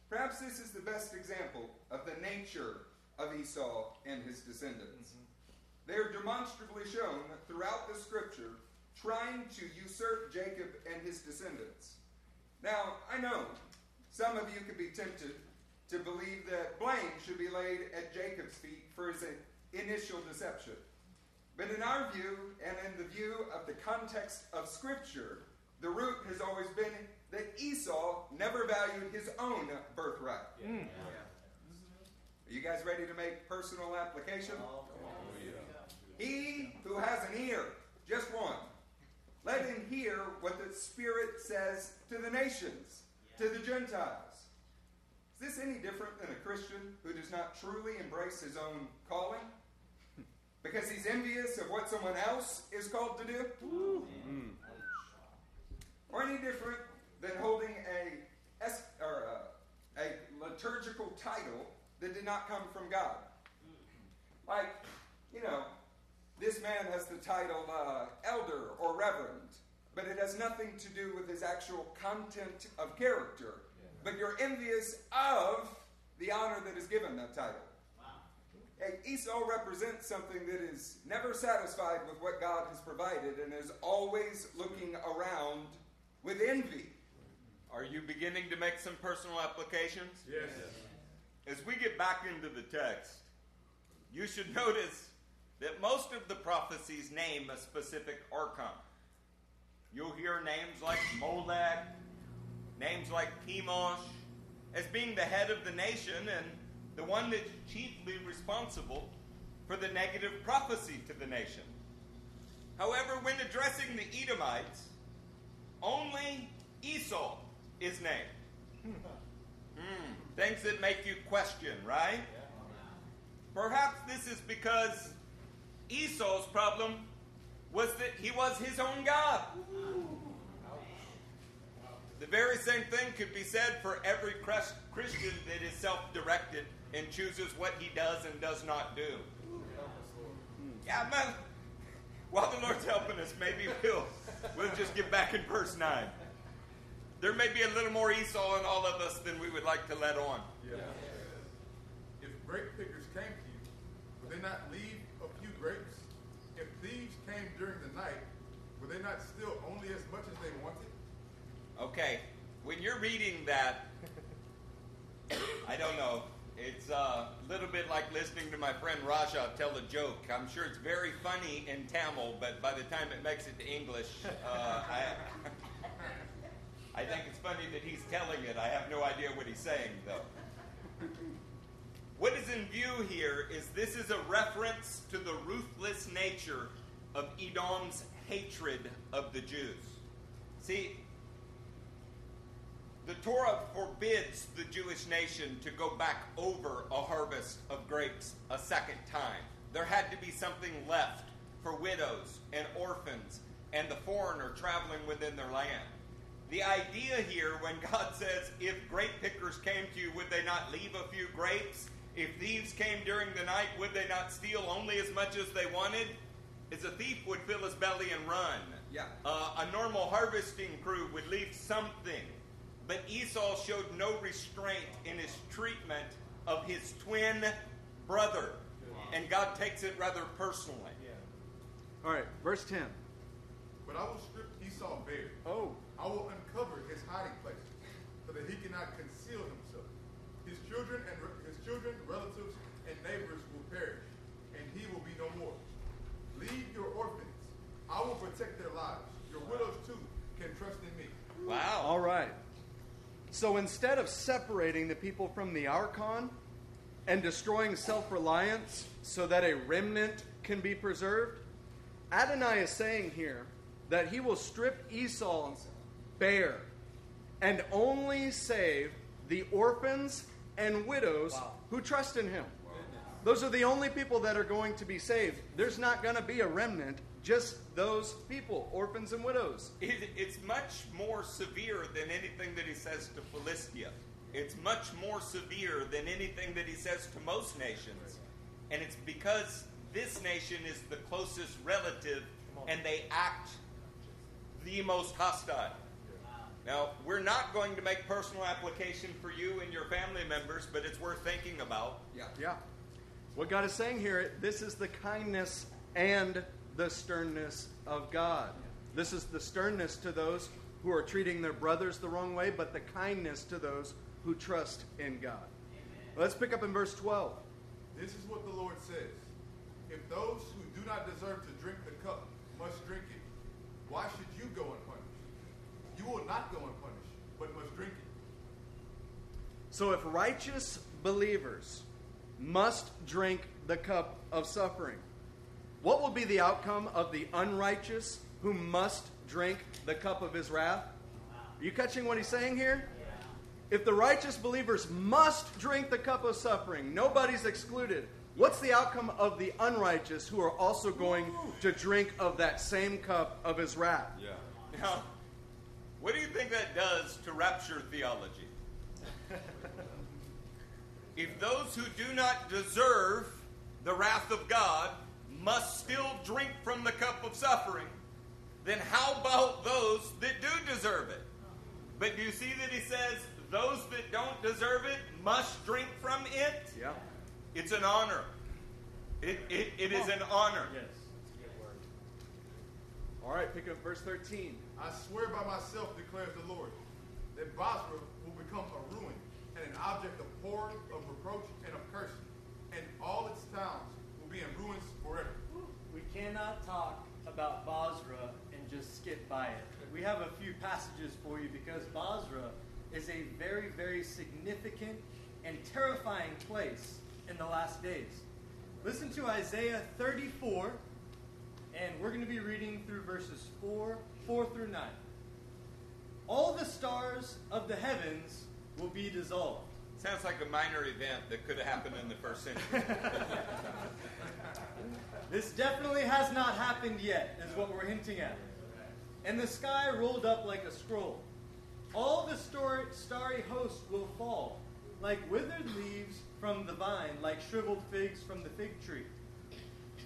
Perhaps this is the best example of the nature of Esau and his descendants. Mm-hmm. They are demonstrably shown throughout the scripture trying to usurp Jacob and his descendants. Now, I know some of you could be tempted to believe that blame should be laid at Jacob's feet for his initial deception. But in our view, and in the view of the context of Scripture, the root has always been that Esau never valued his own birthright. Mm. Are you guys ready to make personal application? Oh, he who has an ear, just one, let him hear what the Spirit says to the nations, to the Gentiles. Is this any different than a Christian who does not truly embrace his own calling? Because he's envious of what someone else is called to do? Or any different than holding a, or liturgical title that did not come from God. Like, you know, this man has the title uh, elder or reverend, but it has nothing to do with his actual content of character. But you're envious of the honor that is given that title. Hey, Esau represents something that is never satisfied with what God has provided and is always looking around with envy. Are you beginning to make some personal applications? Yes. As we get back into the text, you should notice that most of the prophecies name a specific archon. You'll hear names like Molech, names like Chemosh, as being the head of the nation and the one that's chiefly responsible for the negative prophecy to the nation. However, when addressing the Edomites, only Esau is named. Hmm, things that make you question, right? Perhaps this is because Esau's problem was that he was his own God. The very same thing could be said for every Christian that is self directed and chooses what he does and does not do. Yeah, man. While the Lord's helping us, maybe we'll, we'll just get back in verse 9. There may be a little more Esau in all of us than we would like to let on. Yeah. If grape pickers came to you, would they not leave a few grapes? If thieves came during the night, would they not steal only as much as? Okay, when you're reading that, I don't know. It's uh, a little bit like listening to my friend Raja tell a joke. I'm sure it's very funny in Tamil, but by the time it makes it to English, uh, I, I think it's funny that he's telling it. I have no idea what he's saying, though. What is in view here is this is a reference to the ruthless nature of Edom's hatred of the Jews. See, the Torah forbids the Jewish nation to go back over a harvest of grapes a second time. There had to be something left for widows and orphans and the foreigner traveling within their land. The idea here, when God says, if grape pickers came to you, would they not leave a few grapes? If thieves came during the night, would they not steal only as much as they wanted? Is a thief would fill his belly and run. Yeah. Uh, a normal harvesting crew would leave something. But Esau showed no restraint in his treatment of his twin brother. And God takes it rather personally. All right, verse 10. But I will strip Esau bare. Oh, I will uncover his hiding places, so that he cannot conceal himself. His children and his children, relatives, and neighbors will perish, and he will be no more. Leave your orphans. I will protect their lives. Your widows too can trust in me. Wow. all right. So instead of separating the people from the Archon and destroying self reliance so that a remnant can be preserved, Adonai is saying here that he will strip Esau bare and only save the orphans and widows who trust in him. Those are the only people that are going to be saved. There's not going to be a remnant, just those people, orphans and widows. It, it's much more severe than anything that he says to Philistia. It's much more severe than anything that he says to most nations. And it's because this nation is the closest relative and they act the most hostile. Now, we're not going to make personal application for you and your family members, but it's worth thinking about. Yeah. Yeah. What God is saying here, this is the kindness and the sternness of God. This is the sternness to those who are treating their brothers the wrong way, but the kindness to those who trust in God. Let's pick up in verse 12. This is what the Lord says. If those who do not deserve to drink the cup must drink it, why should you go unpunished? You will not go unpunished, but must drink it. So if righteous believers must drink the cup of suffering, what will be the outcome of the unrighteous who must drink the cup of his wrath? Are you catching what he's saying here? If the righteous believers must drink the cup of suffering, nobody's excluded. What's the outcome of the unrighteous who are also going to drink of that same cup of his wrath? Yeah. Now, what do you think that does to rapture theology? If those who do not deserve the wrath of God must still drink from the cup of suffering, then how about those that do deserve it? But do you see that he says those that don't deserve it must drink from it? Yeah. It's an honor. It, it, it is an honor. Yes. All right, pick up verse 13. I swear by myself, declares the Lord, that Bozrah will become a ruin and an object of horror, of reproach, and of cursing, and all its towns will be in ruins forever. We cannot talk about Bozrah and just skip by it. We have a few passages for you because Bozrah is a very, very significant and terrifying place in the last days. Listen to Isaiah 34, and we're going to be reading through verses 4, 4 through 9. All the stars of the heavens will be dissolved. Sounds like a minor event that could have happened in the first century. This definitely has not happened yet, is what we're hinting at. And the sky rolled up like a scroll. All the stor- starry host will fall, like withered leaves from the vine, like shriveled figs from the fig tree.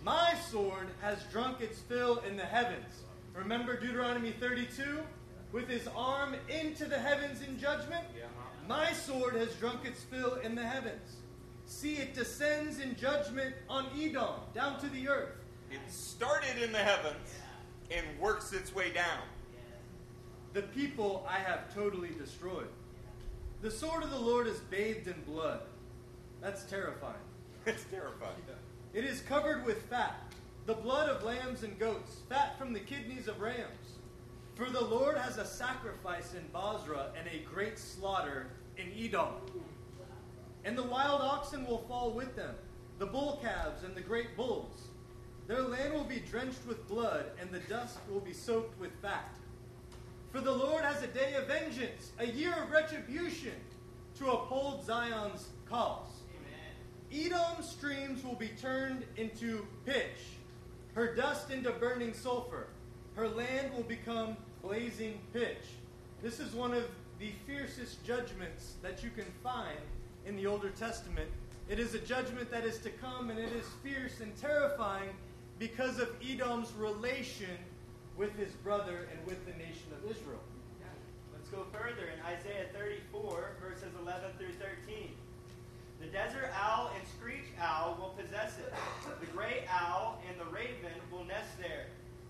My sword has drunk its fill in the heavens. Remember Deuteronomy 32? With his arm into the heavens in judgment? My sword has drunk its fill in the heavens. See, it descends in judgment on Edom, down to the earth. it started in the heavens and works its way down. The people I have totally destroyed. The sword of the Lord is bathed in blood. That's terrifying. It's terrifying. It is covered with fat, the blood of lambs and goats, fat from the kidneys of rams. For the Lord has a sacrifice in Bozrah and a great slaughter in Edom. And the wild oxen will fall with them, the bull calves and the great bulls. Their land will be drenched with blood, and the dust will be soaked with fat. For the Lord has a day of vengeance, a year of retribution, to uphold Zion's cause. Edom's streams will be turned into pitch, her dust into burning sulfur. Her land will become blazing pitch. This is one of the fiercest judgments that you can find in the Older Testament. It is a judgment that is to come, and it is fierce and terrifying because of Edom's relation with his brother and with the nation of Israel. Let's go further in Isaiah 34, verses 11 through 13. The desert owl and screech owl will possess it. The gray owl and the raven will nest there.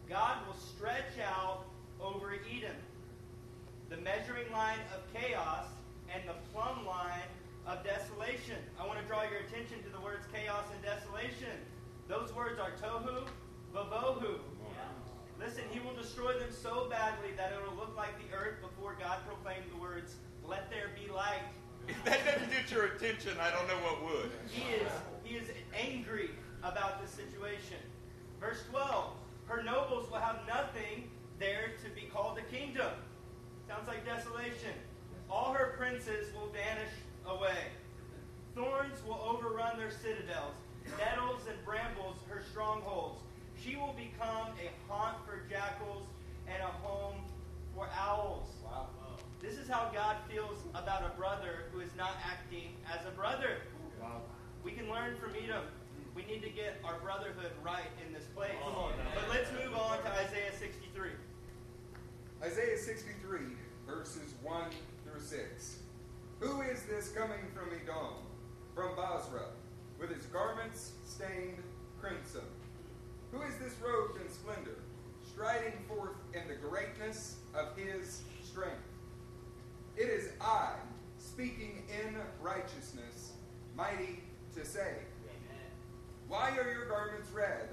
God will stretch out over Edom the measuring line of chaos and the plumb line of desolation. I want to draw your attention to the words chaos and desolation. Those words are tohu, vabohu. Listen, he will destroy them so badly that it will look like the earth before God proclaimed the words, Let there be light. If that doesn't get your attention, I don't know what would. He is, he is angry about this situation. Verse 12 Her nobles will have nothing there to be called a kingdom. Sounds like desolation. All her princes will vanish away. Thorns will overrun their citadels, nettles and brambles her strongholds. She will become a haunt for jackals and a home for owls. Wow. This is how God feels about a brother who is not acting as a brother. Wow. We can learn from Edom. We need to get our brotherhood right in this place. But let's move on to Isaiah 63. Isaiah 63, verses 1 through 6. Who is this coming from Edom, from Bozrah, with his garments stained crimson? Who is this robed in splendor, striding forth in the greatness of his strength? It is I, speaking in righteousness, mighty to save. Why are your garments red,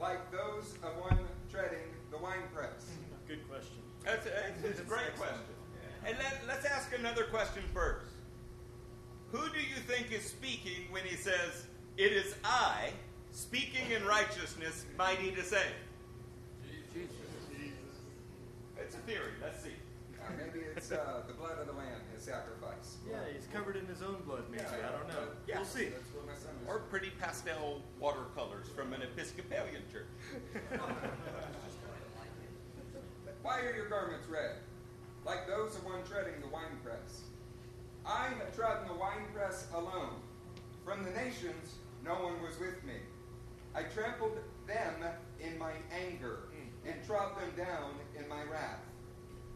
like those of one treading the winepress? Good question. That's a, it's a great question. And let, let's ask another question first. Who do you think is speaking when he says, It is I, speaking in righteousness, mighty to save? It's a theory. Let's see. Uh, maybe it's uh, the blood of the lamb, his sacrifice. Yeah, he's covered in his own blood, maybe. I don't know. Yeah. We'll see. That's what my son is. Or pretty pastel watercolors from an Episcopalian church. Why are your garments red, like those of one treading the winepress? I have trodden the winepress alone, From the nations, no one was with me. I trampled them in my anger and trod them down in my wrath.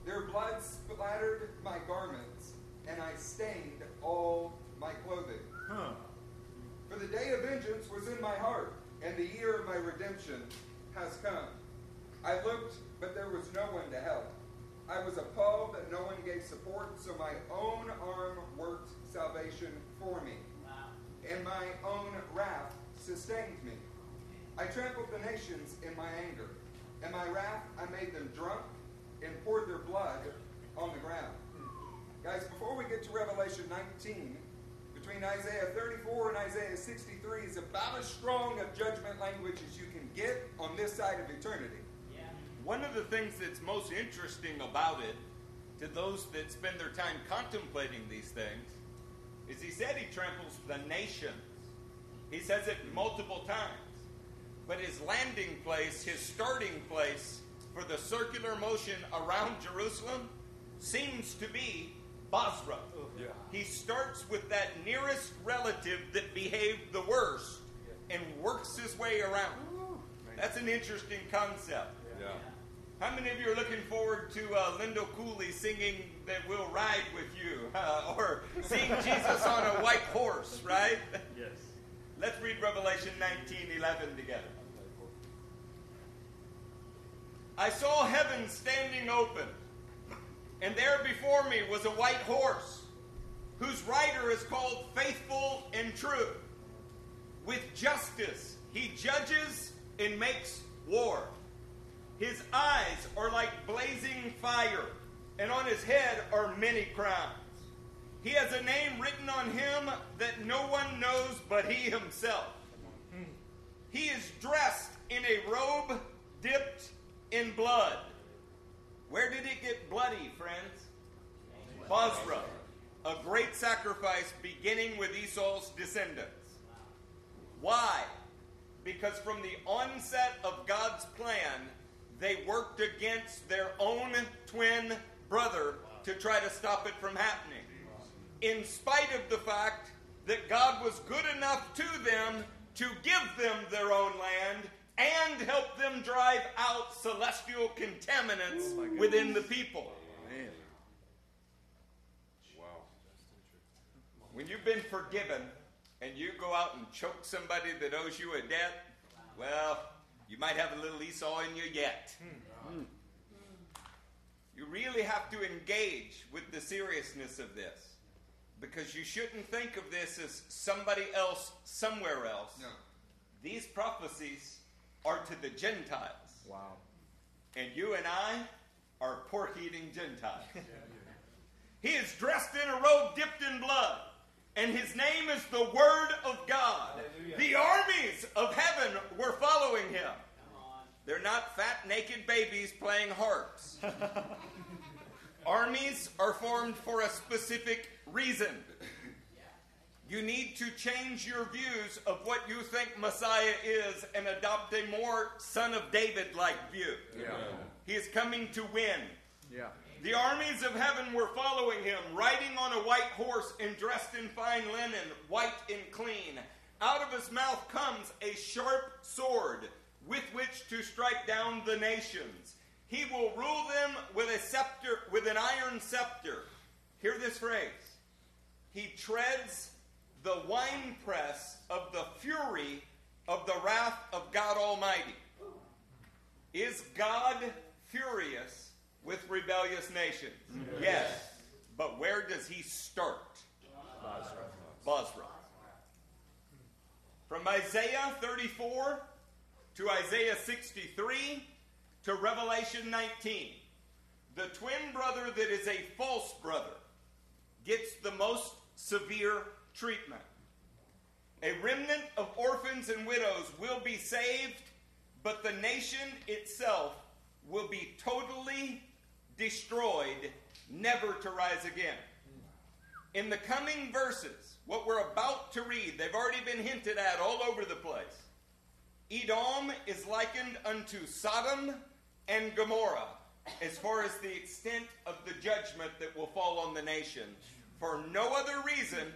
Their blood splattered my garments, and I stained all my clothing. Huh. For the day of vengeance was in my heart, and the year of my redemption has come. I looked, but there was no one to help. I was appalled that no one gave support, so my own arm worked salvation for me. And my own wrath sustained me. I trampled the nations in my anger. In my wrath, I made them drunk and poured their blood on the ground. Guys, before we get to Revelation 19, between Isaiah 34 and Isaiah 63 is about as strong of judgment language as you can get on this side of eternity. One of the things that's most interesting about it, to those that spend their time contemplating these things, is he said he tramples the nations. He says it multiple times. But his landing place, his starting place for the circular motion around Jerusalem seems to be Bozrah. He starts with that nearest relative that behaved the worst and works his way around. That's an interesting concept. How many of you are looking forward to uh, Lindo Cooley singing that we'll ride with you? Uh, or seeing Jesus on a white horse, right? Yes. Let's read Revelation 19 11 together. I saw heaven standing open, and there before me was a white horse, whose rider is called Faithful and True. With justice he judges and makes war. His eyes are like blazing fire, and on his head are many crowns. He has a name written on him that no one knows but he himself. He is dressed in a robe dipped in blood. Where did it get bloody, friends? Bozrah, a great sacrifice beginning with Esau's descendants. Why? Because from the onset of God's plan, they worked against their own twin brother to try to stop it from happening. In spite of the fact that God was good enough to them to give them their own land and help them drive out celestial contaminants oh within the people. Man. When you've been forgiven and you go out and choke somebody that owes you a debt, well, you might have a little Esau in you yet. Hmm. You really have to engage with the seriousness of this because you shouldn't think of this as somebody else somewhere else. No. These prophecies are to the Gentiles, Wow. and you and I are pork eating Gentiles. He is dressed in a robe dipped in blood, and his name is the Word of God. The armies of heaven were following him. They're not fat, naked babies playing harps. armies are formed for a specific reason. You need to change your views of what you think Messiah is and adopt a more Son of David like view. Yeah. He is coming to win. Yeah. The armies of heaven were following him, riding on a white horse and dressed in fine linen, white and clean. Out of his mouth comes a sharp sword with which to strike down the nations. He will rule them with a scepter, with an iron scepter. Hear this phrase. He treads the winepress of the fury of the wrath of God Almighty. Is God furious with rebellious nations? Yes. But where does he start? Bozrah. From Isaiah 34 to Isaiah 63 to Revelation 19, the twin brother that is a false brother gets the most severe treatment. A remnant of orphans and widows will be saved, but the nation itself will be totally destroyed, never to rise again. In the coming verses, what we're about to read, they've already been hinted at all over the place. Edom is likened unto Sodom and Gomorrah as far as the extent of the judgment that will fall on the nation. For no other reason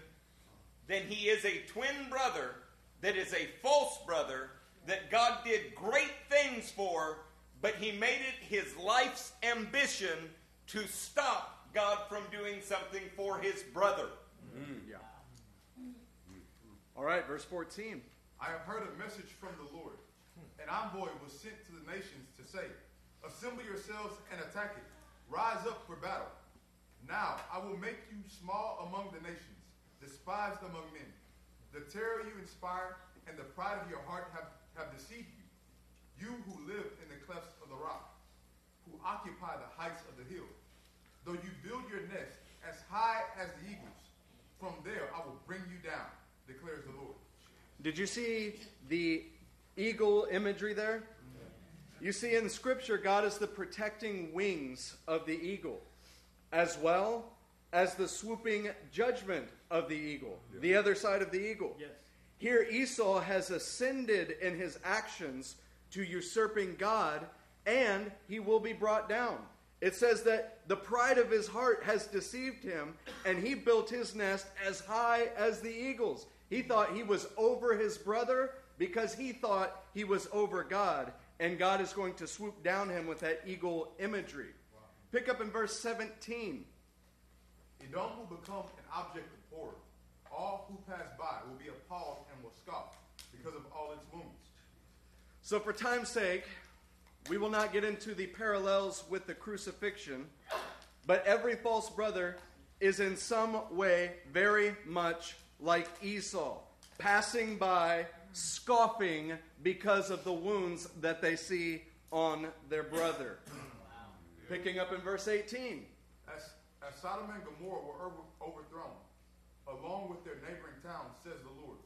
than he is a twin brother that is a false brother that God did great things for, but he made it his life's ambition to stop God from doing something for his brother. Mm, yeah. All right, verse 14. I have heard a message from the Lord. An envoy was sent to the nations to say, Assemble yourselves and attack it. Rise up for battle. Now I will make you small among the nations, despised among men. The terror you inspire and the pride of your heart have, have deceived you. You who live in the clefts of the rock, who occupy the heights of the hill. Though you build your nest as high as the eagles, from there I will bring you down, declares the Lord. Did you see the eagle imagery there? You see, in Scripture, God is the protecting wings of the eagle, as well as the swooping judgment of the eagle, the other side of the eagle. Yes. Here, Esau has ascended in his actions to usurping God, and he will be brought down. It says that the pride of his heart has deceived him, and he built his nest as high as the eagles. He thought he was over his brother because he thought he was over God, and God is going to swoop down him with that eagle imagery. Pick up in verse 17. Edom will become an object of horror. All who pass by will be appalled and will scoff because of all its. So, for time's sake, we will not get into the parallels with the crucifixion, but every false brother is in some way very much like Esau, passing by, scoffing because of the wounds that they see on their brother. Picking up in verse 18. As, as Sodom and Gomorrah were over, overthrown, along with their neighboring towns, says the Lord,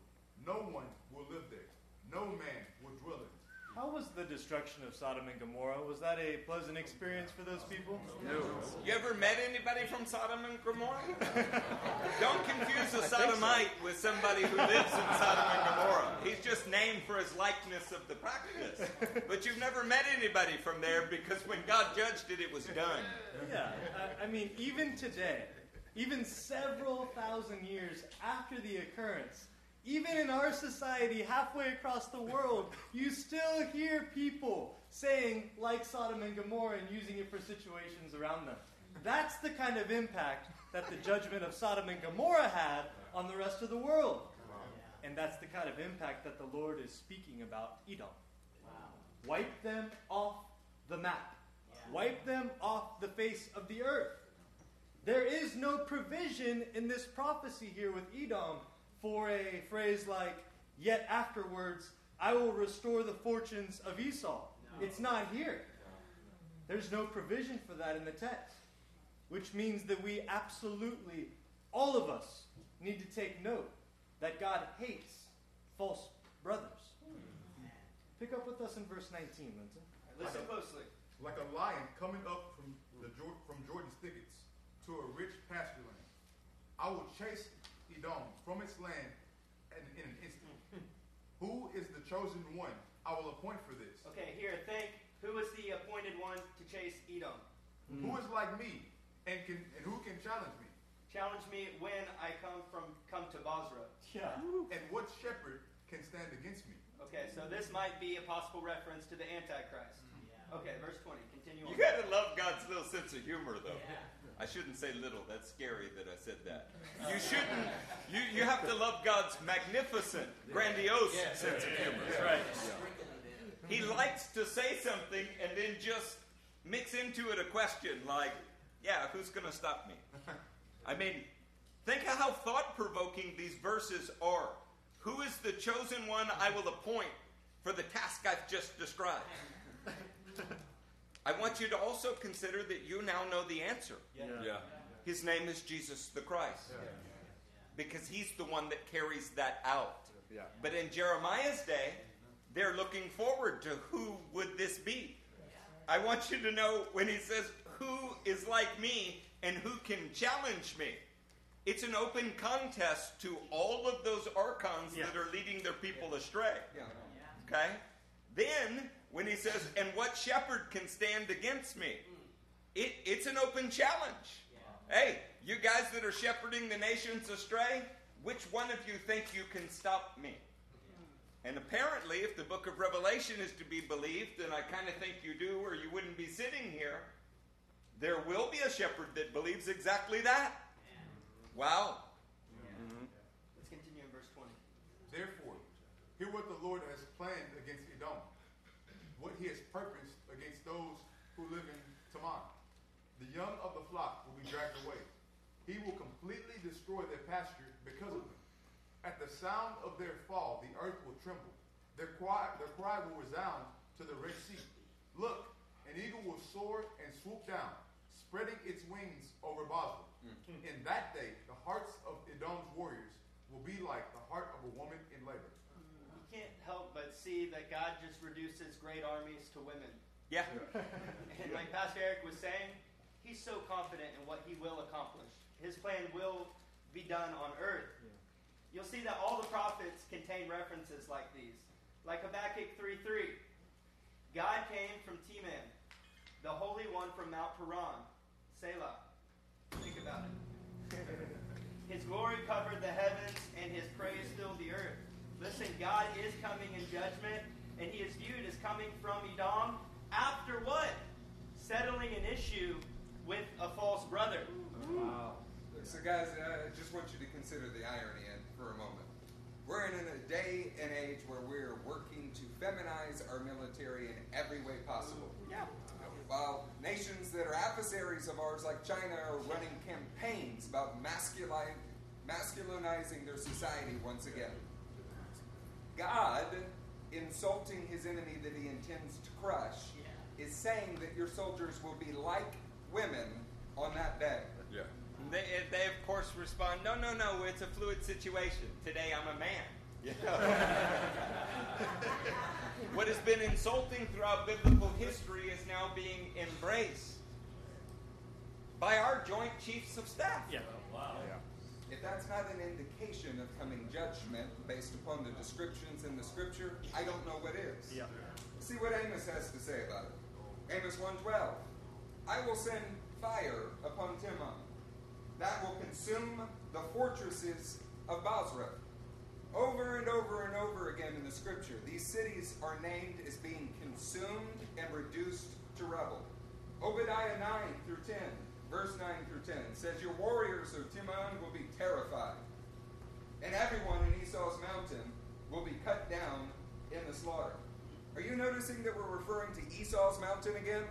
no one will live there, no man will dwell in it. How was the destruction of Sodom and Gomorrah? Was that a pleasant experience for those people? No. You ever met anybody from Sodom and Gomorrah? Don't confuse a sodomite with somebody who lives in Sodom and Gomorrah. He's just named for his likeness of the practice. But you've never met anybody from there because when God judged it, it was done. Yeah, I, I mean, even today, even several thousand years after the occurrence, even in our society, halfway across the world, you still hear people saying, like Sodom and Gomorrah, and using it for situations around them. That's the kind of impact that the judgment of Sodom and Gomorrah had on the rest of the world. And that's the kind of impact that the Lord is speaking about Edom. Wipe them off the map. Wipe them off the face of the earth. There is no provision in this prophecy here with Edom for a phrase like, Yet afterwards I will restore the fortunes of Esau. It's not here. There's no provision for that in the text, which means that we absolutely, all of us, need to take note that God hates false brothers. Pick up with us in verse 19, Linton. Listen closely. Like a lion coming up from, the, from Jordan's thickets to a rich pasture land. I will chase Edom from its land in, in an instant. Who is the chosen one I will appoint for this? Okay, here, think. Who is the appointed one to chase Edom? Hmm. Who is like me and can and who can challenge me? Challenge me when I come from come to Bozrah. Yeah. And what shepherd can stand against me? Okay, so this might be a possible reference to the Antichrist. Hmm. Okay, verse 20. Continue on. You gotta love God's little sense of humor, though. I shouldn't say little. That's scary that I said that. You shouldn't. You, you have to love God's magnificent, grandiose sense of humor. Right. He likes to say something and then just mix into it a question like, yeah, who's going to stop me? I mean, think of how thought provoking these verses are. Who is the chosen one I will appoint for the task I've just described? I want you to also consider that you now know the answer. Yeah. His name is Jesus the Christ. Because he's the one that carries that out. Yeah. But in Jeremiah's day, they're looking forward to who would this be? I want you to know when he says, Who is like me and who can challenge me? It's an open contest to all of those archons Yeah. that are leading their people astray. Yeah. Okay? Then, when he says, And what shepherd can stand against me? It, it's an open challenge. Hey, you guys that are shepherding the nations astray, which one of you think you can stop me? And apparently, if the book of Revelation is to be believed, and I kind of think you do, or you wouldn't be sitting here, there will be a shepherd that believes exactly that. Wow. Mm-hmm. Let's continue in verse 20. Therefore, hear what the Lord has planned against Edom, what he has purposed against those who live in Teman. The young of the flock will be dragged away. He will completely destroy their pasture because of them. At the sound of their fall, the earth will tremble. Their cry, their cry will resound to the Red Sea. Look, an eagle will soar and swoop down, spreading its wings over Bozrah. Mm. In that day, the hearts of Edom's warriors will be like the heart of a woman in labor. You can't help but see that God just reduces great armies to women. Yeah. And like Pastor Eric was saying, he's so confident in what he will accomplish. His plan will be done on earth. You'll see that all the prophets contain references like these. Like Habakkuk 3:3. God came from Teman, the Holy One from Mount Paran. Selah. Think about it. His glory covered the heavens, and his praise filled the earth. Listen, God is coming in judgment, and he is viewed as coming from Edom after what? Settling an issue with a false brother. Wow. So, guys, I just want you to consider the irony for a moment. We're in a day and age where we're working to feminize our military in every way possible. Yeah. While nations that are adversaries of ours, like China, are running campaigns about masculine, masculinizing their society once again. God, insulting his enemy that he intends to crush, is saying that your soldiers will be like women on that day. Yeah. They, they of course respond, no, no, no, it's a fluid situation. Today I'm a man. You know? what has been insulting throughout biblical history is now being embraced by our joint chiefs of staff. Yeah. Oh, If that's not an indication of coming judgment based upon the descriptions in the scripture, I don't know what is. Yeah. See what Amos has to say about it. Amos 1:12. I will send fire upon Teman that will consume the fortresses of Bozrah. Over and over and over again in the scripture, these cities are named as being consumed and reduced to rubble. Obadiah 9 through 10, verse 9 through 10 says, Your warriors of Teman will be terrified, and everyone in Esau's mountain will be cut down in the slaughter. Are you noticing that we're referring to Esau's mountain again?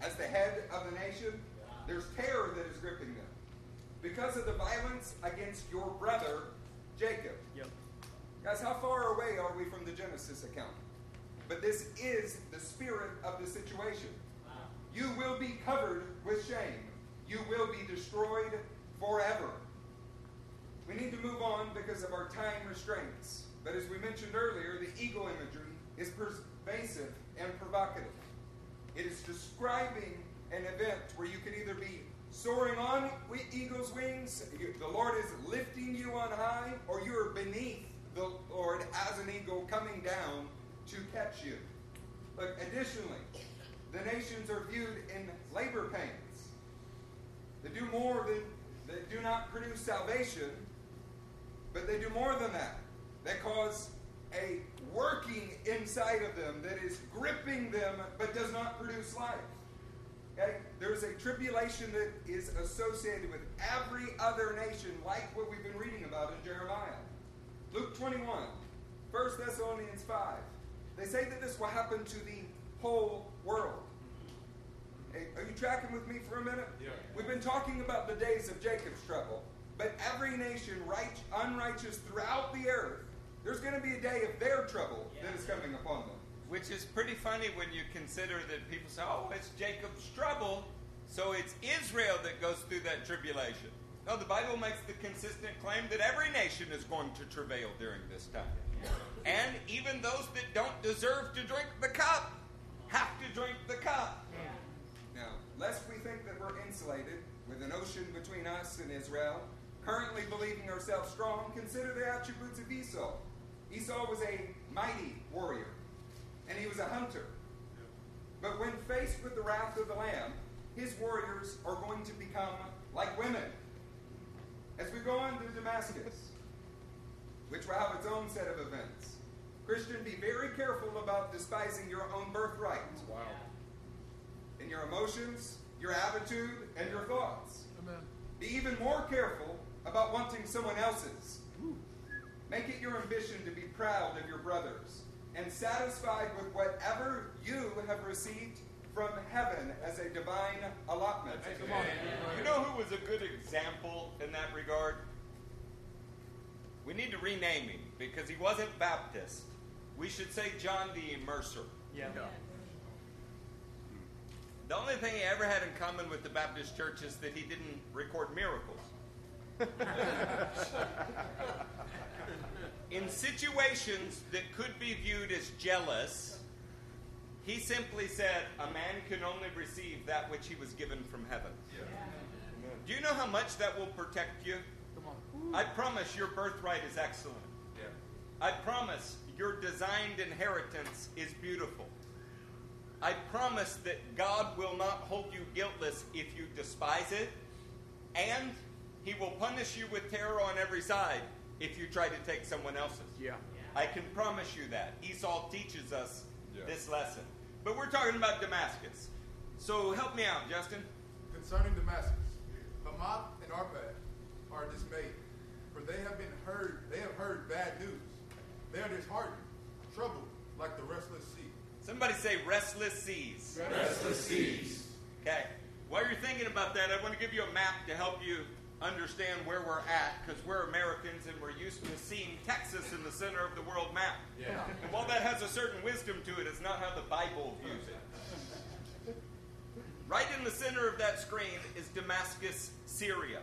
As the head of the nation? There's terror that is gripping them. Because of the violence against your brother, Jacob. Yep. Guys, how far away are we from the Genesis account? But this is the spirit of the situation. You will be covered with shame. You will be destroyed forever. We need to move on because of our time restraints. But as we mentioned earlier, the eagle imagery is pervasive and provocative. It is describing an event where you can either be soaring on eagle's wings, the Lord is lifting you on high, or you are beneath the Lord as an eagle coming down to catch you. But additionally, the nations are viewed in labor pains. They do more than they do not produce salvation, but they do more than that. They cause a working inside of them that is gripping them but does not produce life. Okay? There's a tribulation that is associated with every other nation, like what we've been reading about in Jeremiah. Luke 21, 1 Thessalonians 5. They say that this will happen to the whole world. Hey, are you tracking with me for a minute? Yeah. We've been talking about the days of Jacob's trouble, but every nation right, unrighteous throughout the earth, there's going to be a day of their trouble that is coming upon them. Which is pretty funny when you consider that people say, oh, it's Jacob's trouble, so it's Israel that goes through that tribulation. No, the Bible makes the consistent claim that every nation is going to travail during this time. And even those that don't deserve to drink the cup have to drink the cup. Lest we think that we're insulated with an ocean between us and Israel, currently believing ourselves strong, consider the attributes of Esau. Esau was a mighty warrior, and he was a hunter. But when faced with the wrath of the Lamb, his warriors are going to become like women. As we go on to Damascus, which will have its own set of events. Christian, be very careful about despising your own birthright. Wow. In your emotions, your attitude, and your thoughts. Amen. Be even more careful about wanting someone else's. Make it your ambition to be proud of your brothers and satisfied with whatever you have received from heaven as a divine allotment. You know who was a good example in that regard? We need to rename him because he wasn't Baptist. We should say John the Immerser. Yeah. The only thing he ever had in common with the Baptist church is that he didn't record miracles. in situations that could be viewed as jealous, he simply said, A man can only receive that which he was given from heaven. Do you know how much that will protect you? I promise your birthright is excellent. I promise your designed inheritance is beautiful. I promise that God will not hold you guiltless if you despise it, and He will punish you with terror on every side if you try to take someone else's. Yeah. I can promise you that. Esau teaches us this lesson. But we're talking about Damascus. So help me out, Justin. Concerning Damascus, Hamath and Arpad are dismayed, for they have been heard. They have heard bad news. They are disheartened, troubled like the restless sea. Somebody say restless seas. Restless seas. Okay. While you're thinking about that, I want to give you a map to help you understand where we're at because we're Americans and we're used to seeing Texas in the center of the world map. Yeah. And while that has a certain wisdom to it, it's not how the Bible views it. Right in the center of that screen is Damascus, Syria.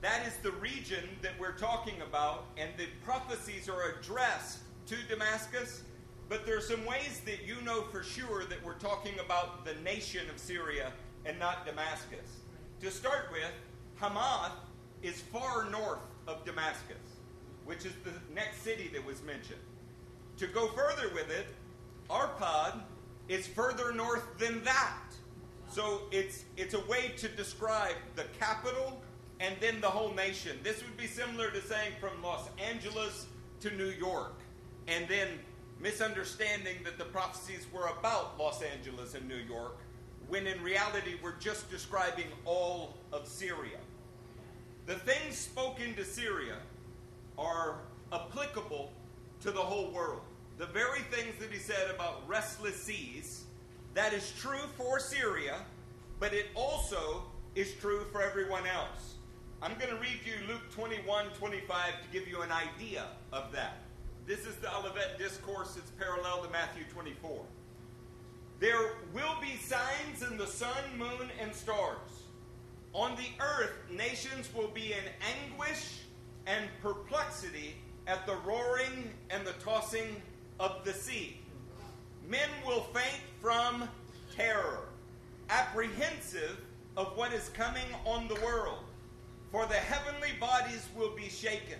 That is the region that we're talking about, and the prophecies are addressed to Damascus. But there are some ways that you know for sure that we're talking about the nation of Syria and not Damascus. To start with, Hamath is far north of Damascus, which is the next city that was mentioned. To go further with it, Arpad is further north than that. So it's it's a way to describe the capital and then the whole nation. This would be similar to saying from Los Angeles to New York, and then misunderstanding that the prophecies were about Los Angeles and New York, when in reality we're just describing all of Syria. The things spoken to Syria are applicable to the whole world. The very things that he said about restless seas, that is true for Syria, but it also is true for everyone else. I'm going to read you Luke 21 25 to give you an idea of that. This is the Olivet Discourse, it's parallel to Matthew 24. There will be signs in the sun, moon, and stars. On the earth, nations will be in anguish and perplexity at the roaring and the tossing of the sea. Men will faint from terror, apprehensive of what is coming on the world, for the heavenly bodies will be shaken.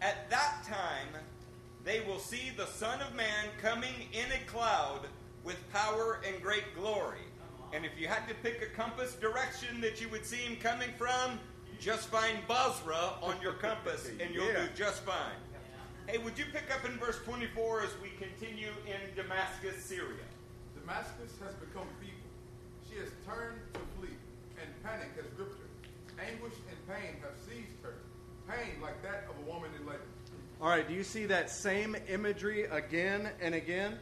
At that time, they will see the Son of Man coming in a cloud with power and great glory. And if you had to pick a compass direction that you would see him coming from, just find Bozrah on your compass and you'll Yeah. do just fine. Hey, would you pick up in verse 24 as we continue in Damascus, Syria? Damascus has become feeble. She has turned to flee, and panic has gripped her. Anguish and pain have seized her. Pain like that of a woman in labor. All right, do you see that same imagery again and again?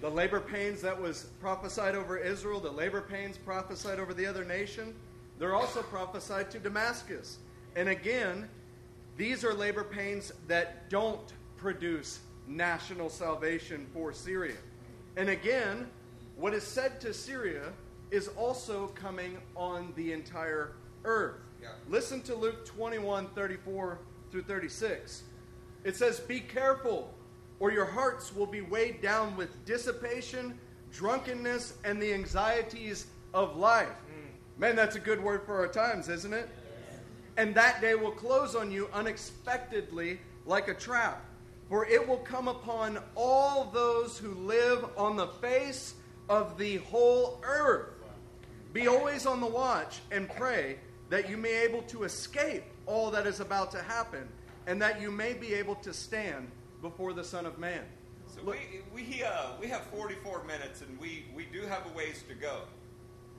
The labor pains that was prophesied over Israel, the labor pains prophesied over the other nation, they're also prophesied to Damascus. And again, these are labor pains that don't produce national salvation for Syria. And again, what is said to Syria is also coming on the entire earth. Yeah. Listen to Luke 21 34 through 36. It says, Be careful, or your hearts will be weighed down with dissipation, drunkenness, and the anxieties of life. Mm. Man, that's a good word for our times, isn't it? And that day will close on you unexpectedly like a trap. For it will come upon all those who live on the face of the whole earth. Be always on the watch and pray that you may be able to escape all that is about to happen and that you may be able to stand before the Son of Man. So Look- we we uh, we have 44 minutes, and we we do have a ways to go,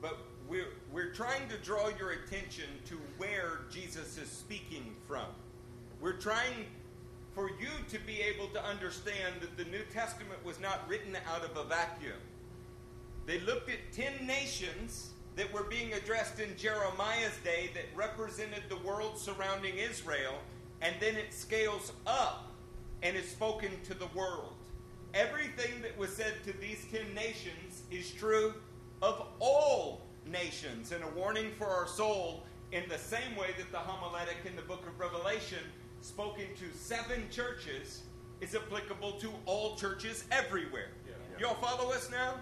but we're we're trying to draw your attention to where Jesus is speaking from. We're trying for you to be able to understand that the New Testament was not written out of a vacuum. They looked at 10 nations that were being addressed in Jeremiah's day that represented the world surrounding Israel, and then it scales up and is spoken to the world. Everything that was said to these 10 nations is true of all nations, and a warning for our soul in the same way that the homiletic in the book of Revelation, spoken to seven churches, is applicable to all churches everywhere. Y'all follow us now?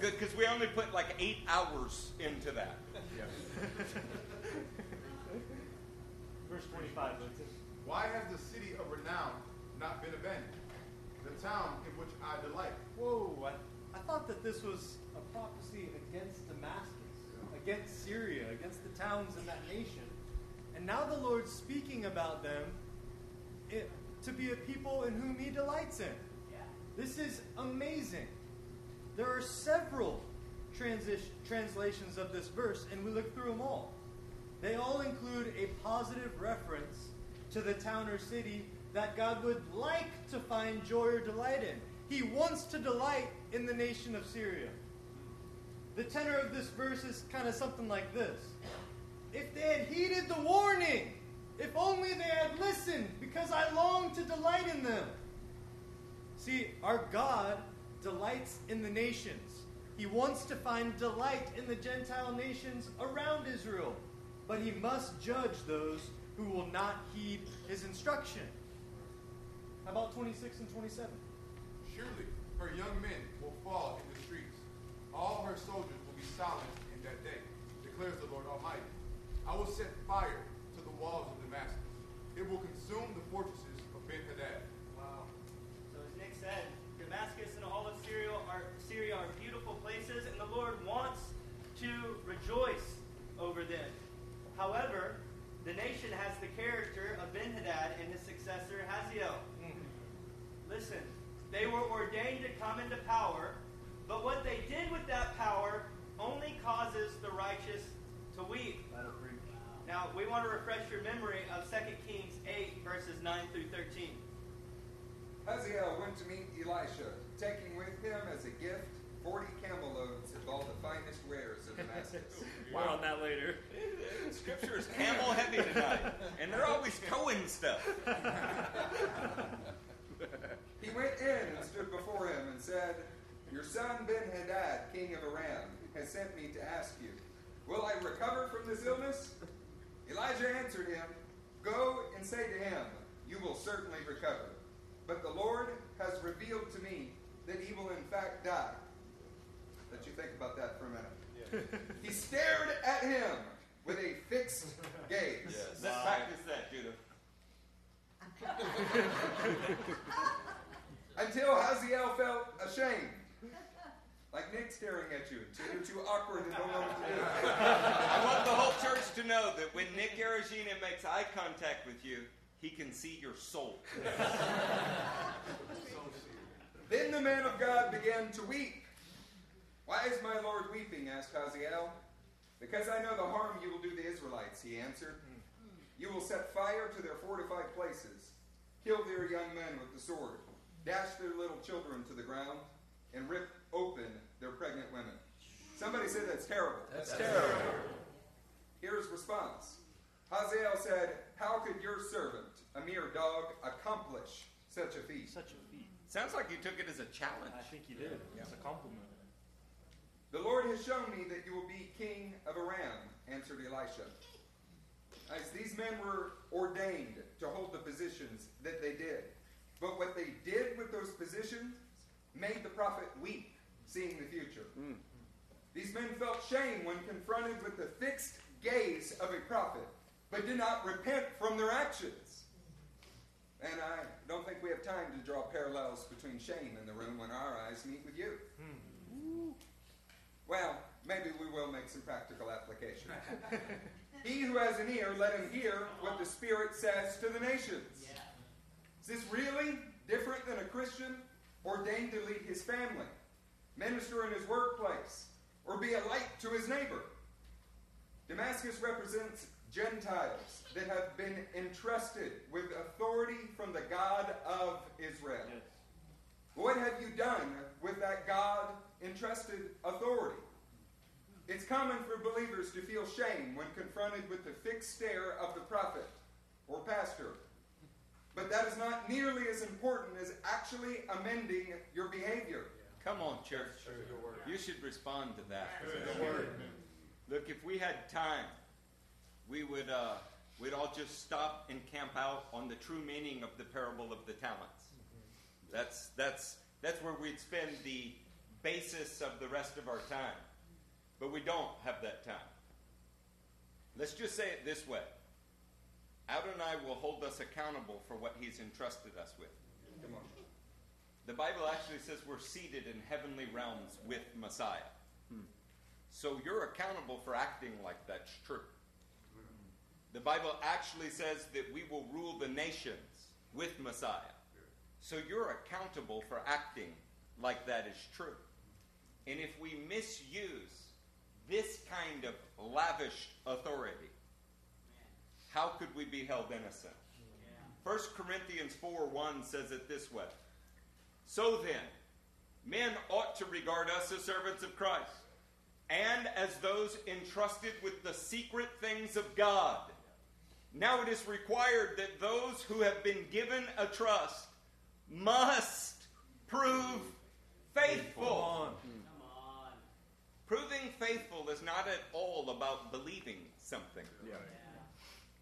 Good, because we only put like eight hours into that. Verse 25, Linton. Why has the city of renown not been abandoned? The town in which I delight. Whoa, I, I thought that this was a prophecy against Damascus, against Syria, against the towns in that nation. And now the Lord's speaking about them it, to be a people in whom He delights in. This is amazing. There are several transition, translations of this verse, and we look through them all. They all include a positive reference to the town or city that God would like to find joy or delight in. He wants to delight in the nation of Syria. The tenor of this verse is kind of something like this If they had heeded the warning, if only they had listened, because I long to delight in them. See, our God delights in the nations. He wants to find delight in the Gentile nations around Israel, but he must judge those who will not heed his instruction. How about 26 and 27? Surely her young men will fall in the streets. All her soldiers will be silent in that day, declares the Lord Almighty. I will set fire to the walls of Damascus. It will consume the fortresses of Ben Hadad. Wow. So as Nick said, Damascus and all of Syria are Syria are beautiful places, and the Lord wants to rejoice over them. However, the nation has the character of Ben Hadad and his successor Hazael. Listen, they were ordained to come into power, but what they did with that power only causes the righteous to weep. Now, we want to refresh your memory of 2 Kings 8, verses 9 through 13. Hazael went to meet Elisha, taking with him as a gift forty camel loads of all the finest wares of Damascus. More on that later. Scripture is camel heavy tonight, and they're always towing stuff. He went in and stood before him and said, Your son Ben Hadad, king of Aram, has sent me to ask you, Will I recover from this illness? Elijah answered him, Go and say to him, You will certainly recover. But the Lord has revealed to me that he will in fact die. Let you think about that for a minute. he stared at him with a fixed gaze. Let's practice that, Judah. Until Hazael felt ashamed. Like Nick staring at you. Until you're too awkward and don't know what to do. I want the whole church to know that when Nick Aragina makes eye contact with you, he can see your soul. Then the man of God began to weep. Why is my Lord weeping? asked Hazael. Because I know the harm you will do the Israelites, he answered. Hmm. You will set fire to their fortified places, kill their young men with the sword, dash their little children to the ground, and rip open their pregnant women. Somebody said that's terrible. That's terrible. Here's response. Hazael said, How could your servant, a mere dog, accomplish such a feat? Such a feat. Sounds like you took it as a challenge. I think you did. It's a compliment. The Lord has shown me that you will be king of Aram, answered Elisha. As these men were ordained to hold the positions that they did. But what they did with those positions made the prophet weep, seeing the future. Hmm. These men felt shame when confronted with the fixed gaze of a prophet, but did not repent from their actions. And I don't think we have time to draw parallels between shame in the room when our eyes meet with you. Hmm. Well, maybe we will make some practical application. he who has an ear, let him hear what the Spirit says to the nations. Is this really different than a Christian ordained to lead his family, minister in his workplace, or be a light to his neighbor? Damascus represents Gentiles that have been entrusted with authority from the God of Israel. Yes. What have you done with that God entrusted authority? It's common for believers to feel shame when confronted with the fixed stare of the prophet or pastor. But that is not nearly as important as actually amending your behavior. Come on, church. You should respond to that. Look, if we had time, we would uh, we'd all just stop and camp out on the true meaning of the parable of the talents. That's that's that's where we'd spend the basis of the rest of our time. But we don't have that time. Let's just say it this way. Adonai will hold us accountable for what he's entrusted us with. Come on. The Bible actually says we're seated in heavenly realms with Messiah. Hmm. So you're accountable for acting like that's true. The Bible actually says that we will rule the nations with Messiah. So you're accountable for acting like that is true. And if we misuse this kind of lavish authority, how could we be held innocent? 1 Corinthians 4 1 says it this way So then, men ought to regard us as servants of Christ, and as those entrusted with the secret things of God. Now it is required that those who have been given a trust must prove faithful. Come on. Proving faithful is not at all about believing something. Yeah.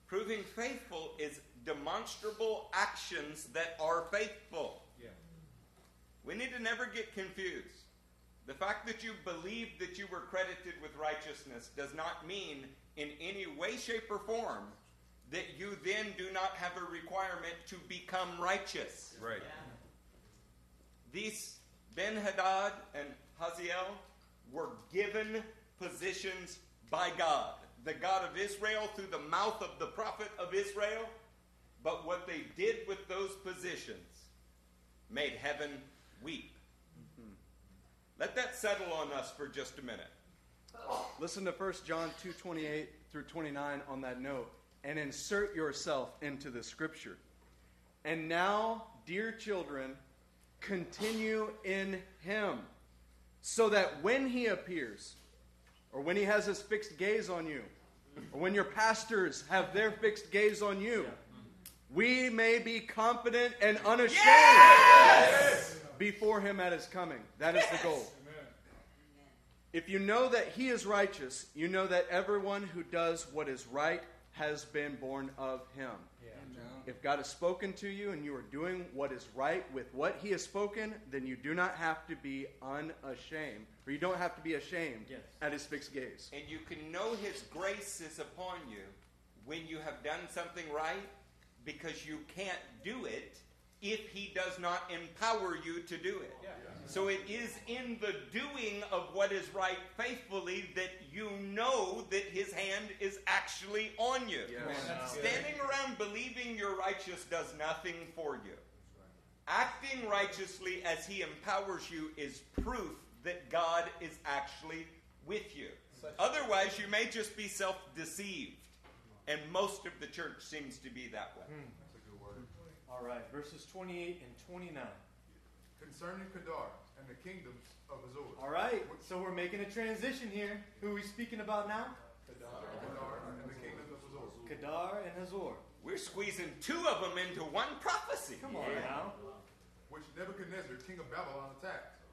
Proving faithful is demonstrable actions that are faithful. Yeah. We need to never get confused. The fact that you believe that you were credited with righteousness does not mean in any way, shape, or form that you then do not have a requirement to become righteous. Right. These Ben Hadad and Hazael were given positions by God, the God of Israel, through the mouth of the prophet of Israel. But what they did with those positions made heaven weep. Mm-hmm. Let that settle on us for just a minute. Listen to 1 John 2:28 through 29 on that note and insert yourself into the scripture. And now, dear children, continue in him so that when he appears or when he has his fixed gaze on you or when your pastors have their fixed gaze on you, we may be confident and unashamed before him at his coming. That is the goal. If you know that he is righteous, you know that everyone who does what is right has been born of him. If God has spoken to you and you are doing what is right with what he has spoken, then you do not have to be unashamed, or you don't have to be ashamed Yes. at his fixed gaze. And you can know his grace is upon you when you have done something right because you can't do it if he does not empower you to do it. So it is in the doing of what is right faithfully that you know that his hand is actually on you. Standing around believing you're righteous does nothing for you. Acting righteously as he empowers you is proof that God is actually with you. Otherwise, you may just be self deceived. And most of the church seems to be that way. Hmm. All right, verses 28 and 29. Concerning Kedar and the kingdoms of Hazor. All right, so we're making a transition here. Who are we speaking about now? Kedar and the kingdoms of Hazor. Kedar and Hazor. We're squeezing two of them into one prophecy. Come on now. which Nebuchadnezzar, king of Babylon, attacked.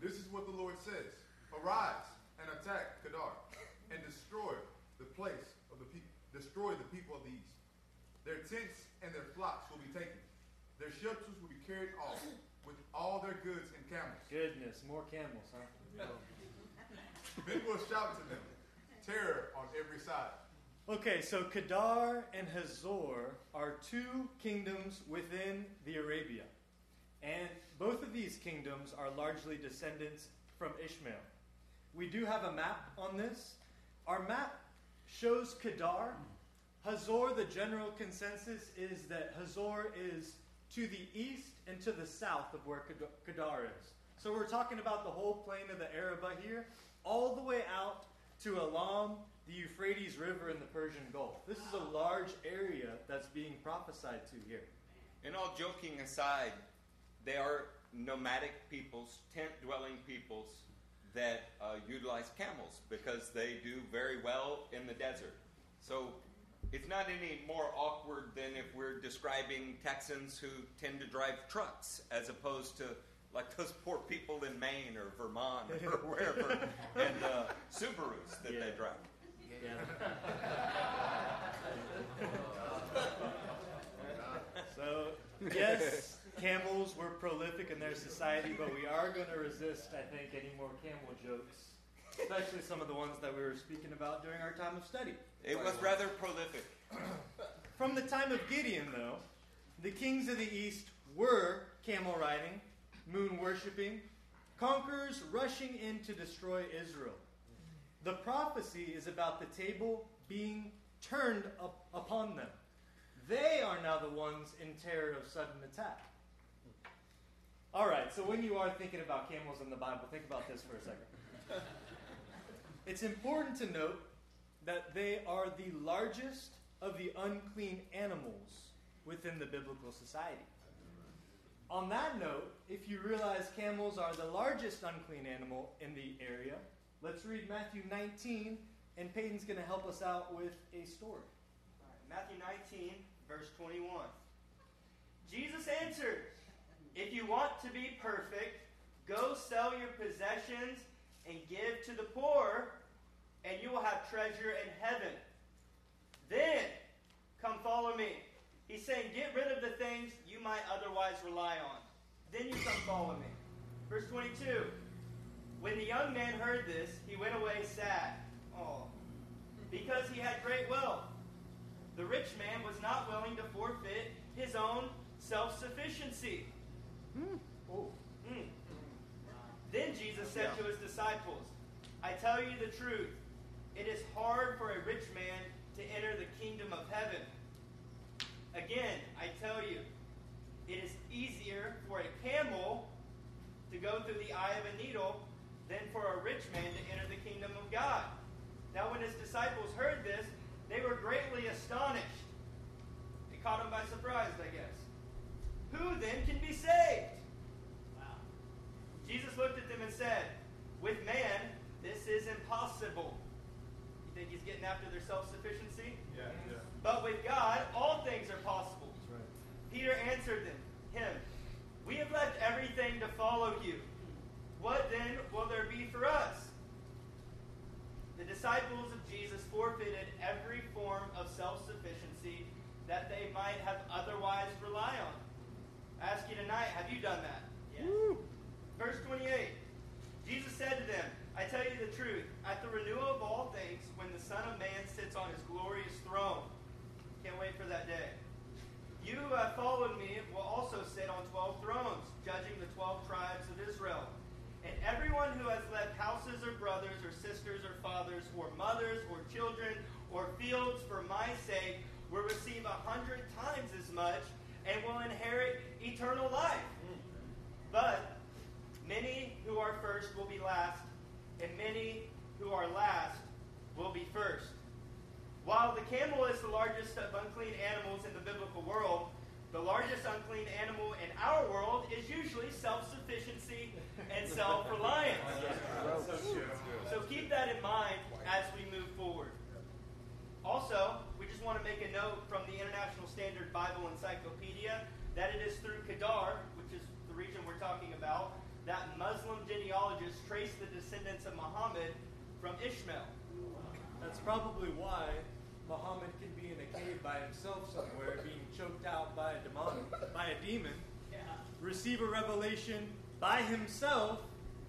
This is what the Lord says Arise and attack Kedar, and destroy the place of the people, destroy the people of the east. Their tents and their flocks will be taken. Their shelters will be carried off, with all their goods and camels. Goodness, more camels, huh? Then will shout to them, terror on every side. Okay, so Kedar and Hazor are two kingdoms within the Arabia. And both of these kingdoms are largely descendants from Ishmael. We do have a map on this. Our map shows Kedar. Hazor, the general consensus is that Hazor is to the east and to the south of where Kedar- is. So we're talking about the whole plain of the Arabah here, all the way out to Elam, the Euphrates River, and the Persian Gulf. This is a large area that's being prophesied to here. And all joking aside, they are nomadic peoples, tent dwelling peoples that uh, utilize camels because they do very well in the desert. So it's not any more awkward than if we're describing Texans who tend to drive trucks as opposed to like those poor people in Maine or Vermont or wherever and uh, Subarus that Yeah. they drive. So, yes, camels were prolific in their society, but we are going to resist, I think, any more camel jokes, especially some of the ones that we were speaking about during our time of study. It was rather prolific. From the time of Gideon, though, the kings of the east were camel riding, moon worshipping, conquerors rushing in to destroy Israel. The prophecy is about the table being turned up upon them. They are now the ones in terror of sudden attack. All right, so when you are thinking about camels in the Bible, think about this for a second. It's important to note that they are the largest of the unclean animals within the biblical society. On that note, if you realize camels are the largest unclean animal in the area, let's read Matthew 19, and Peyton's going to help us out with a story. Matthew 19, verse 21. Jesus answered, If you want to be perfect, go sell your possessions and give to the poor, and you will have treasure in heaven. Then come follow me. He's saying, Get rid of the things you might otherwise rely on. Then you come follow me. Verse 22. When the young man heard this, he went away sad. Oh, because he had great wealth. The rich man was not willing to forfeit his own self sufficiency. Oh, Mm. Then Jesus said to his disciples, I tell you the truth. It is hard for a rich man to enter the kingdom of heaven. Again, I tell you, it is easier for a camel to go through the eye of a needle than for a rich man to enter the kingdom of God. Now, when his disciples heard this, they were greatly astonished. It caught them by surprise, I guess. Who then can be saved? Wow. Jesus looked at them and said, With man, this is impossible. You think he's getting after their self sufficiency? Yeah, yeah. But with God, all things are possible. that's right. Peter answered them, him, We have left everything to follow you. What then will there be for us? The disciples of Jesus forfeited every form of self sufficiency that they might have otherwise rely on. I ask you tonight, have you done that? Yes. Verse 28 Jesus said to them, I tell you the truth, at the renewal of all things, when the Son of Man sits on his glorious throne, can't wait for that day. You who have followed me will also sit on twelve thrones, judging the twelve tribes of Israel. And everyone who has left houses or brothers or sisters or fathers or mothers or children or fields for my sake will receive a hundred times as much and will inherit eternal life. Mm. But many who are first will be last, and many who are last will be first. While the camel is the largest of unclean animals in the biblical world, the largest unclean animal in our world is usually self sufficiency and self reliance. So keep that in mind as we move forward. Also, we just want to make a note from the International Standard Bible Encyclopedia that it is through Kedar, which is the region we're talking about, that Muslim genealogists trace the descendants of Muhammad from Ishmael. That's probably why Muhammad can be in a cave by himself somewhere, being choked out by a demon, by a demon, receive a revelation by himself,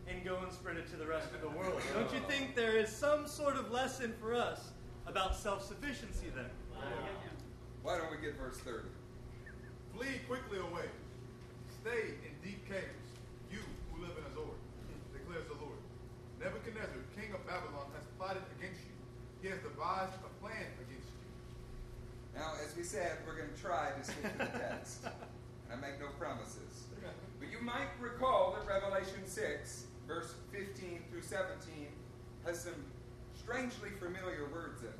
and go and spread it to the rest of the world. Don't you think there is some sort of lesson for us about self-sufficiency there? Why don't we get verse 30? Flee quickly away. Stay in deep caves, you who live in Hazor, declares the Lord. Nebuchadnezzar, king of Babylon, has plotted against you. He has devised a plan against you. Now, as we said, we're going to try to stick to the text. And I make no promises. But you might recall that Revelation 6, verse 15 through 17, has some strangely familiar words in it.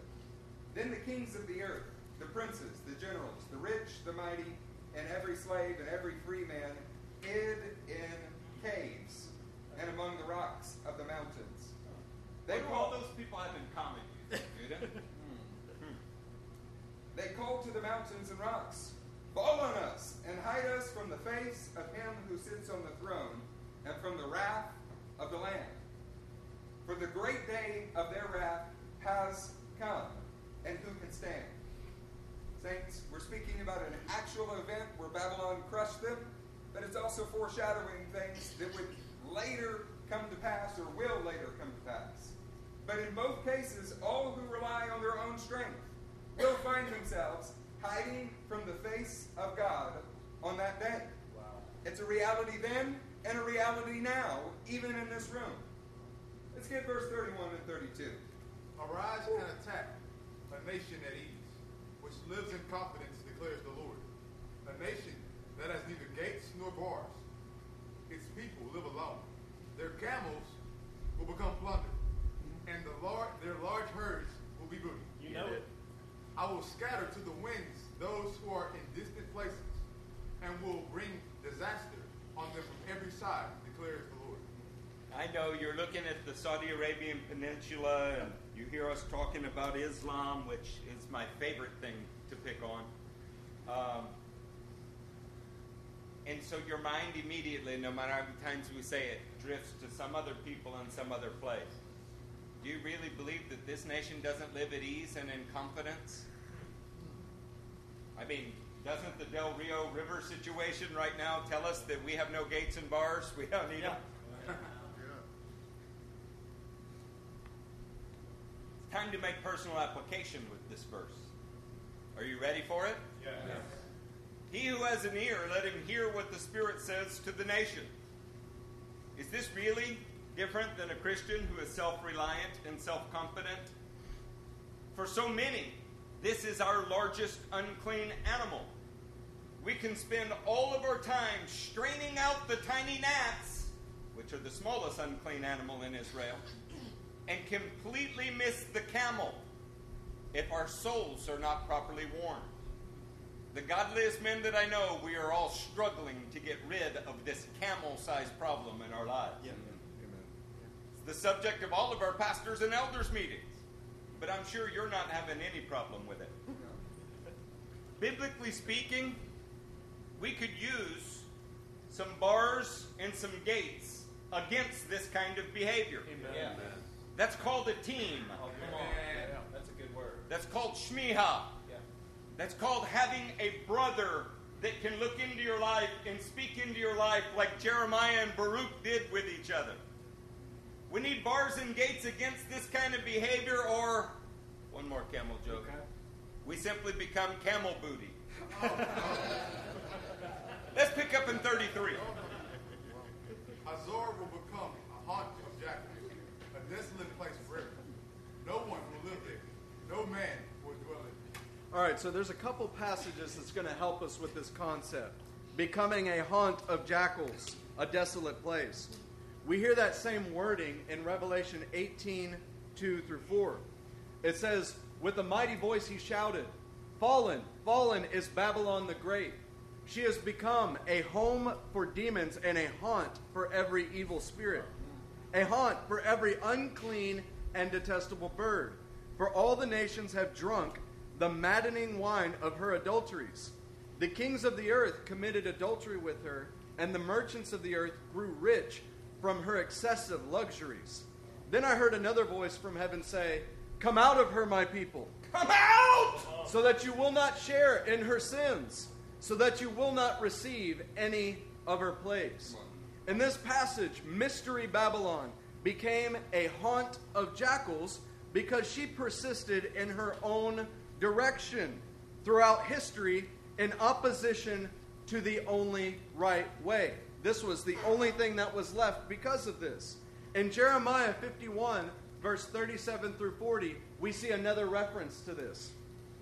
Then the kings of the earth, the princes, the generals, the rich, the mighty, and every slave and every free man hid in caves and among the rocks of the mountains. They They all called, those people have in common, you hmm. they called to the mountains and rocks, Fall on us and hide us from the face of him who sits on the throne and from the wrath of the Lamb. For the great day of their wrath has come, and who can stand? Saints, we're speaking about an actual event where Babylon crushed them, but it's also foreshadowing things that would later come to pass or will later come to pass. But in both cases, all who rely on their own strength will find themselves hiding from the face of God on that day. It's a reality then and a reality now, even in this room. Let's get verse 31 and 32. Arise and attack a nation at ease, which lives in confidence, declares the Lord. A nation that has neither gates nor bars. People live alone. Their camels will become plundered, and the lar- their large herds will be booty. You know it. I will scatter to the winds those who are in distant places, and will bring disaster on them from every side, declares the Lord. I know you're looking at the Saudi Arabian Peninsula and you hear us talking about Islam, which is my favorite thing to pick on. Um, and so your mind immediately, no matter how many times we say it, drifts to some other people in some other place. Do you really believe that this nation doesn't live at ease and in confidence? I mean, doesn't the Del Rio River situation right now tell us that we have no gates and bars? We don't need them. It's time to make personal application with this verse. Are you ready for it? Yes. He who has an ear, let him hear what the Spirit says to the nation. Is this really different than a Christian who is self reliant and self confident? For so many, this is our largest unclean animal. We can spend all of our time straining out the tiny gnats, which are the smallest unclean animal in Israel, and completely miss the camel if our souls are not properly warned. The godliest men that I know, we are all struggling to get rid of this camel sized problem in our lives. Yeah, amen. It's the subject of all of our pastors and elders' meetings. But I'm sure you're not having any problem with it. Biblically speaking, we could use some bars and some gates against this kind of behavior. Yeah. That's called a team. Oh, come on. Yeah, that's a good word. That's called shmiha. Yeah. That's called having a brother that can look into your life and speak into your life like Jeremiah and Baruch did with each other. We need bars and gates against this kind of behavior, or one more camel joke. We simply become camel booty. Let's pick up in 33. Hazor will become a haunt of jackals, a desolate place forever. No one will live there. No man will dwell in it. All right, so there's a couple passages that's going to help us with this concept. Becoming a haunt of jackals, a desolate place. We hear that same wording in Revelation 18 2 through 4. It says, With a mighty voice he shouted, Fallen, fallen is Babylon the Great. She has become a home for demons and a haunt for every evil spirit, a haunt for every unclean and detestable bird. For all the nations have drunk the maddening wine of her adulteries. The kings of the earth committed adultery with her, and the merchants of the earth grew rich from her excessive luxuries. Then I heard another voice from heaven say, Come out of her, my people, Come out! so that you will not share in her sins, so that you will not receive any of her plagues. In this passage, Mystery Babylon became a haunt of jackals because she persisted in her own direction throughout history in opposition to the only right way. This was the only thing that was left because of this. In Jeremiah 51, verse 37 through 40, we see another reference to this.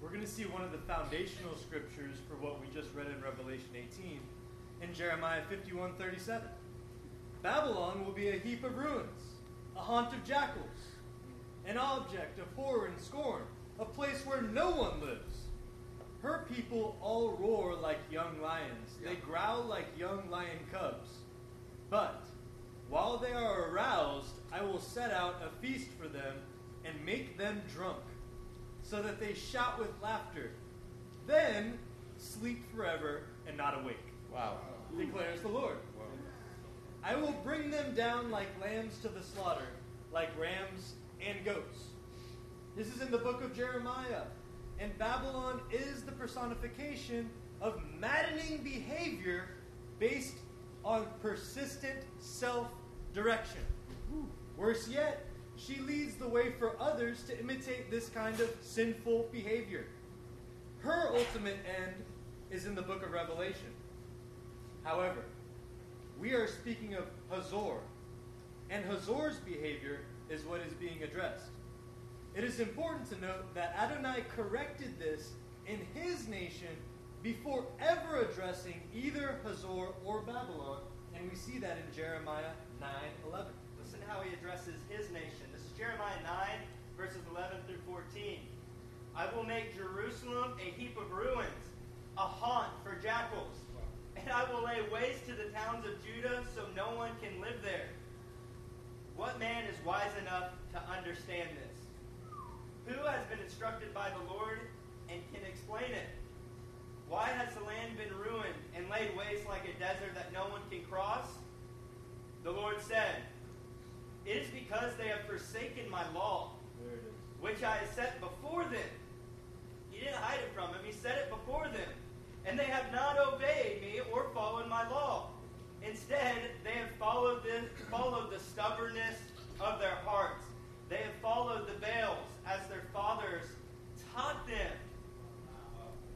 We're going to see one of the foundational scriptures for what we just read in Revelation 18 in Jeremiah 51:37. Babylon will be a heap of ruins, a haunt of jackals, an object of horror and scorn, a place where no one lives. Her people all roar like young lions. They growl like young lion cubs. But while they are aroused, I will set out a feast for them and make them drunk, so that they shout with laughter. Then sleep forever and not awake, Wow. declares the Lord. I will bring them down like lambs to the slaughter, like rams and goats. This is in the book of Jeremiah. And Babylon is the personification of maddening behavior based on persistent self direction. Worse yet, she leads the way for others to imitate this kind of sinful behavior. Her ultimate end is in the book of Revelation. However, we are speaking of Hazor, and Hazor's behavior is what is being addressed. It is important to note that Adonai corrected this in his nation before ever addressing either Hazor or Babylon, and we see that in Jeremiah 9:11. Listen how he addresses his nation. This is Jeremiah 9, verses 11 through 14. I will make Jerusalem a heap of ruins, a haunt for jackals. And I will lay waste to the towns of Judah so no one can live there. What man is wise enough to understand this? Who has been instructed by the Lord and can explain it? Why has the land been ruined and laid waste like a desert that no one can cross? The Lord said, It is because they have forsaken my law, There it is. which I have set before them. He didn't hide it from them, He set it before them. And they have not obeyed me or followed my law. Instead, they have followed the, followed the stubbornness of their hearts. They have followed the Baals as their fathers taught them.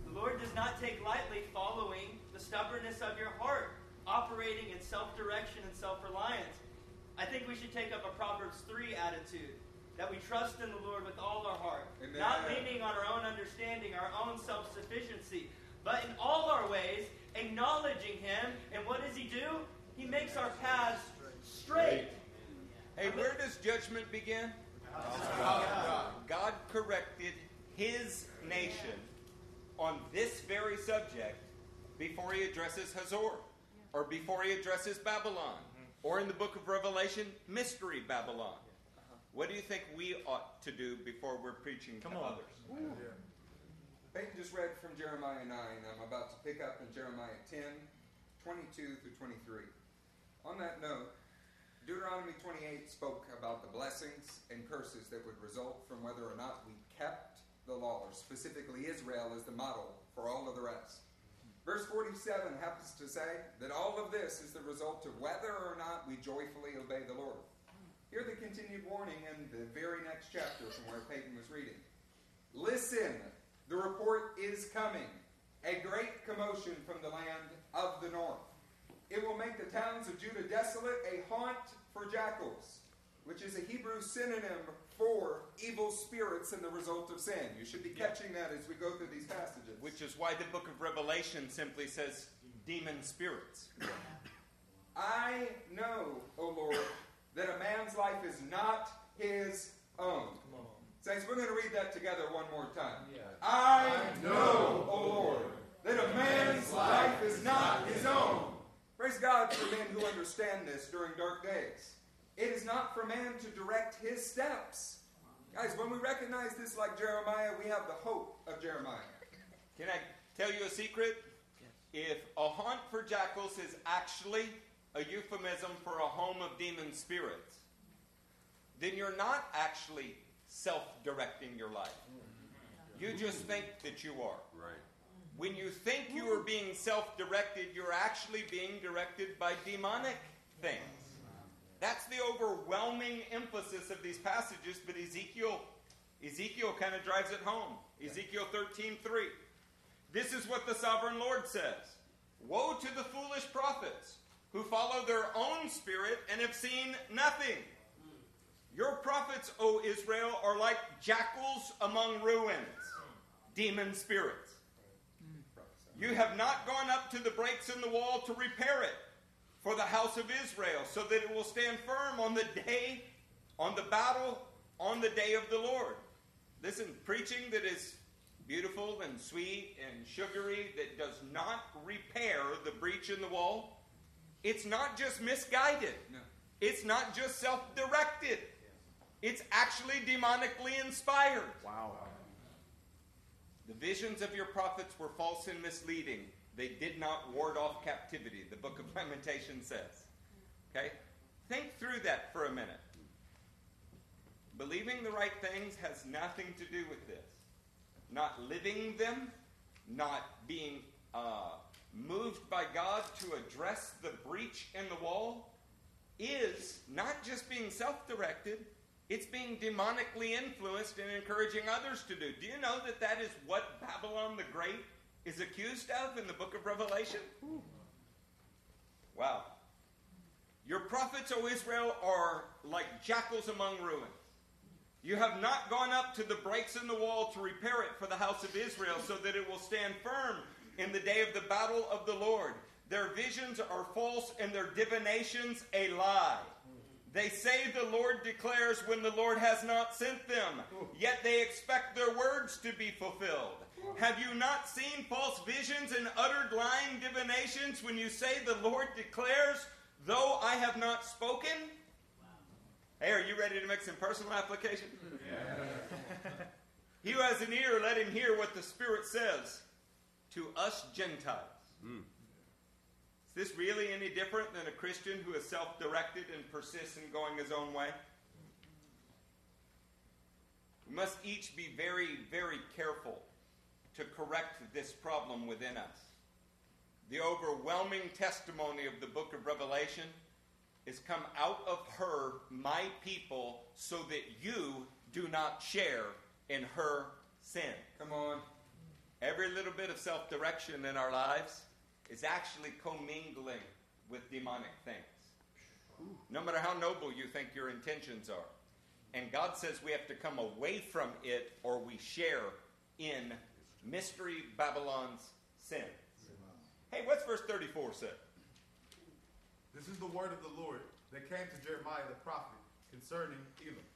The Lord does not take lightly following the stubbornness of your heart, operating in self direction and self reliance. I think we should take up a Proverbs 3 attitude that we trust in the Lord with all our heart, Amen. not leaning on our own understanding, our own self sufficiency, but in all our ways, acknowledging Him. And what does He do? He makes our paths straight. Hey, where does judgment begin? God corrected his nation on this very subject before he addresses Hazor, or before he addresses Babylon, or in the book of Revelation, Mystery Babylon. What do you think we ought to do before we're preaching Come to on. others? Peyton just read from Jeremiah 9. I'm about to pick up in Jeremiah 10, 22 through 23. On that note, Deuteronomy 28 spoke about the blessings and curses that would result from whether or not we kept the law, or specifically Israel as the model for all of the rest. Verse 47 happens to say that all of this is the result of whether or not we joyfully obey the Lord. Hear the continued warning in the very next chapter from where Peyton was reading. Listen, the report is coming. A great commotion from the land of the north. It will make the towns of Judah desolate, a haunt for jackals, which is a Hebrew synonym for evil spirits and the result of sin. You should be catching that as we go through these passages. Which is why the book of Revelation simply says demon spirits. I know, O Lord, that a man's life is not his own. Come on. Saints, we're going to read that together one more time. Yeah. I know, O Lord, that a man's life is not his own. Praise God for men who understand this during dark days. It is not for man to direct his steps. Guys, when we recognize this like Jeremiah, we have the hope of Jeremiah. Can I tell you a secret? If a haunt for jackals is actually a euphemism for a home of demon spirits, then you're not actually self directing your life. You just think that you are. Right. When you think you are being self directed, you're actually being directed by demonic things. That's the overwhelming emphasis of these passages, but Ezekiel Ezekiel kind of drives it home. Ezekiel 13:3. This is what the sovereign Lord says. Woe to the foolish prophets who follow their own spirit and have seen nothing. Your prophets, O Israel, are like jackals among ruins, demon spirits. You have not gone up to the breaks in the wall to repair it for the house of Israel, so that it will stand firm on the day, on the battle, on the day of the Lord. Listen, preaching that is beautiful and sweet and sugary, that does not repair the breach in the wall, it's not just misguided. No. It's not just self directed. It's actually demonically inspired. Wow. The visions of your prophets were false and misleading. They did not ward off captivity, the book of Lamentation says. Okay? Think through that for a minute. Believing the right things has nothing to do with this. Not living them, not being uh, moved by God to address the breach in the wall, is not just being self directed, it's being demonically influenced and encouraging others to do. Do you know that that is what Babylon the Great is accused of in the book of Revelation? Wow. Your prophets, O Israel, are like jackals among ruins. You have not gone up to the breaks in the wall to repair it for the house of Israel so that it will stand firm in the day of the battle of the Lord. Their visions are false and their divinations a lie. They say the Lord declares when the Lord has not sent them, yet they expect their words to be fulfilled. Have you not seen false visions and uttered lying divinations when you say the Lord declares, though I have not spoken? Hey, are you ready to make some personal application? he who has an ear, let him hear what the Spirit says to us Gentiles. Hmm. Is this really any different than a Christian who is self directed and persists in going his own way? We must each be very, very careful to correct this problem within us. The overwhelming testimony of the book of Revelation is come out of her, my people, so that you do not share in her sin. Come on. Every little bit of self direction in our lives is actually commingling with demonic things. No matter how noble you think your intentions are. And God says we have to come away from it or we share in Mystery Babylon's sin. Hey, what's verse 34 say? This is the word of the Lord that came to Jeremiah the prophet concerning Elam.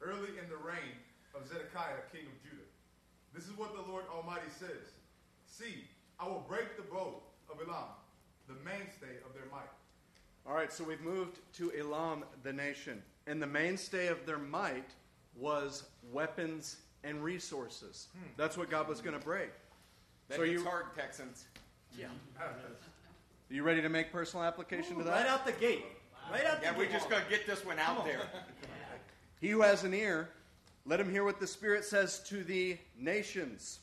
Early in the reign of Zedekiah, king of Judah. This is what the Lord Almighty says See, I will break the bow of Elam, the mainstay of their might. All right, so we've moved to Elam, the nation. And the mainstay of their might was weapons and resources. Hmm. That's what God was going to break. That So you- hard, Texans. Yeah. Are you ready to make personal application to that? Right out the gate. Right out the Yeah, gate. we're just going to get this one out there. He who has an ear, let him hear what the Spirit says to the nations.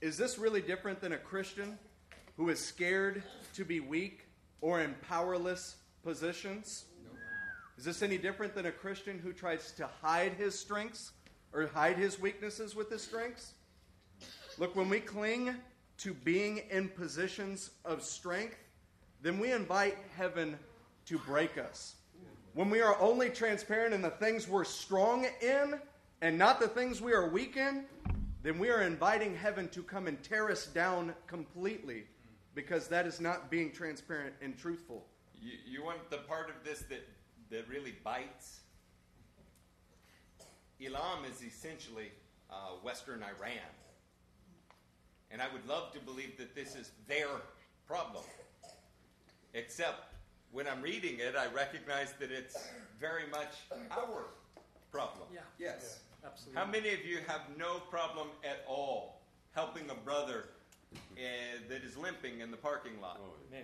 Is this really different than a Christian who is scared to be weak or in powerless positions? Is this any different than a Christian who tries to hide his strengths or hide his weaknesses with his strengths? Look, when we cling to being in positions of strength, then we invite heaven to break us. When we are only transparent in the things we're strong in and not the things we are weak in, then we are inviting heaven to come and tear us down completely because that is not being transparent and truthful. You, you want the part of this that, that really bites? Elam is essentially uh, Western Iran. And I would love to believe that this is their problem. Except when I'm reading it, I recognize that it's very much our problem. Yeah, Yes. Absolutely. How many of you have no problem at all helping a brother uh, that is limping in the parking lot? Man.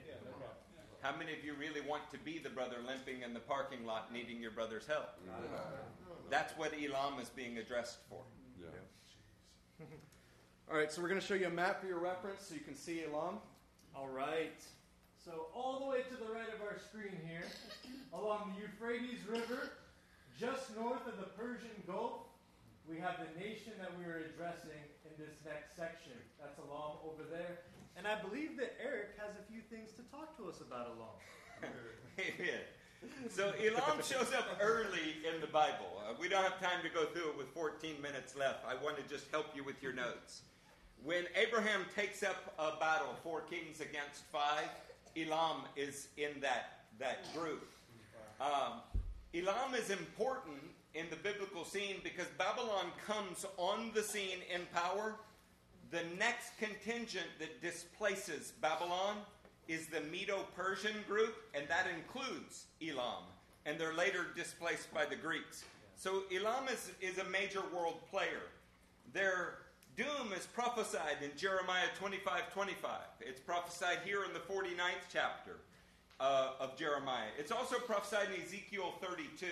How many of you really want to be the brother limping in the parking lot needing your brother's help? That's what Elam is being addressed for. All right, so we're going to show you a map for your reference so you can see Elam. All right. So all the way to the right of our screen here, along the Euphrates River, just north of the Persian Gulf, we have the nation that we are addressing in this next section. That's Elam over there. And I believe that Eric has a few things to talk to us about Elam. Amen. So Elam shows up early in the Bible. Uh, we don't have time to go through it with 14 minutes left. I want to just help you with your notes. When Abraham takes up a battle, four kings against five, Elam is in that, that group. Um, Elam is important in the biblical scene because Babylon comes on the scene in power. The next contingent that displaces Babylon is the Medo Persian group, and that includes Elam. And they're later displaced by the Greeks. So Elam is, is a major world player. Their doom is prophesied in Jeremiah 25 25. It's prophesied here in the 49th chapter uh, of Jeremiah. It's also prophesied in Ezekiel 32.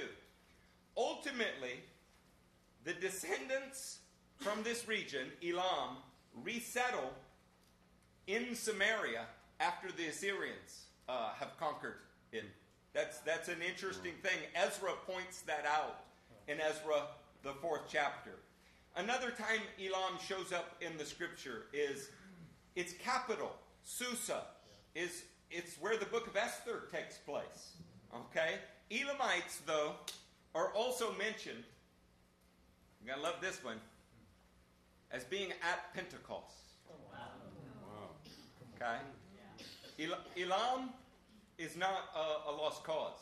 Ultimately, the descendants from this region, Elam, resettle in Samaria after the Assyrians uh, have conquered it. That's, that's an interesting thing. Ezra points that out in Ezra, the fourth chapter. Another time Elam shows up in the scripture is its capital, Susa, is it's where the book of Esther takes place. Okay? Elamites, though, are also mentioned. You're gonna love this one as being at Pentecost. Wow. Okay? El- Elam is not a, a lost cause.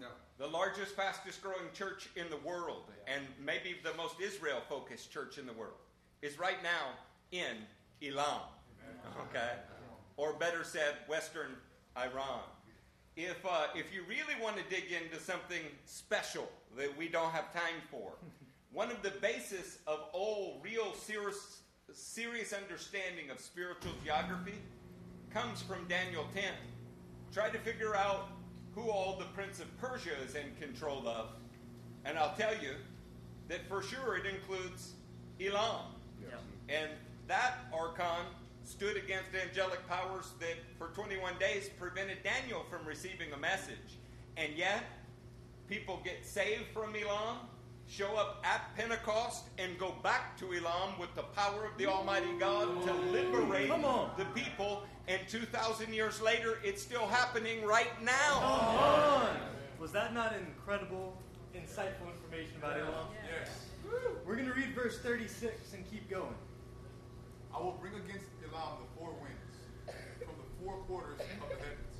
No. The largest, fastest growing church in the world, and maybe the most Israel focused church in the world, is right now in Elam. Okay? Or better said, Western Iran. If, uh, if you really want to dig into something special that we don't have time for, one of the basis of all real serious, serious understanding of spiritual geography comes from Daniel 10. Try to figure out who all the Prince of Persia is in control of, and I'll tell you that for sure it includes Elam. And that archon stood against angelic powers that for 21 days prevented Daniel from receiving a message. And yet, people get saved from Elam, show up at Pentecost, and go back to Elam with the power of the Almighty God to liberate Come on. the people. And 2,000 years later, it's still happening right now. Come on! Was that not incredible, insightful information about Elam? Yes. We're going to read verse 36 and keep going. I will bring against Elam the four winds from the four quarters of the heavens.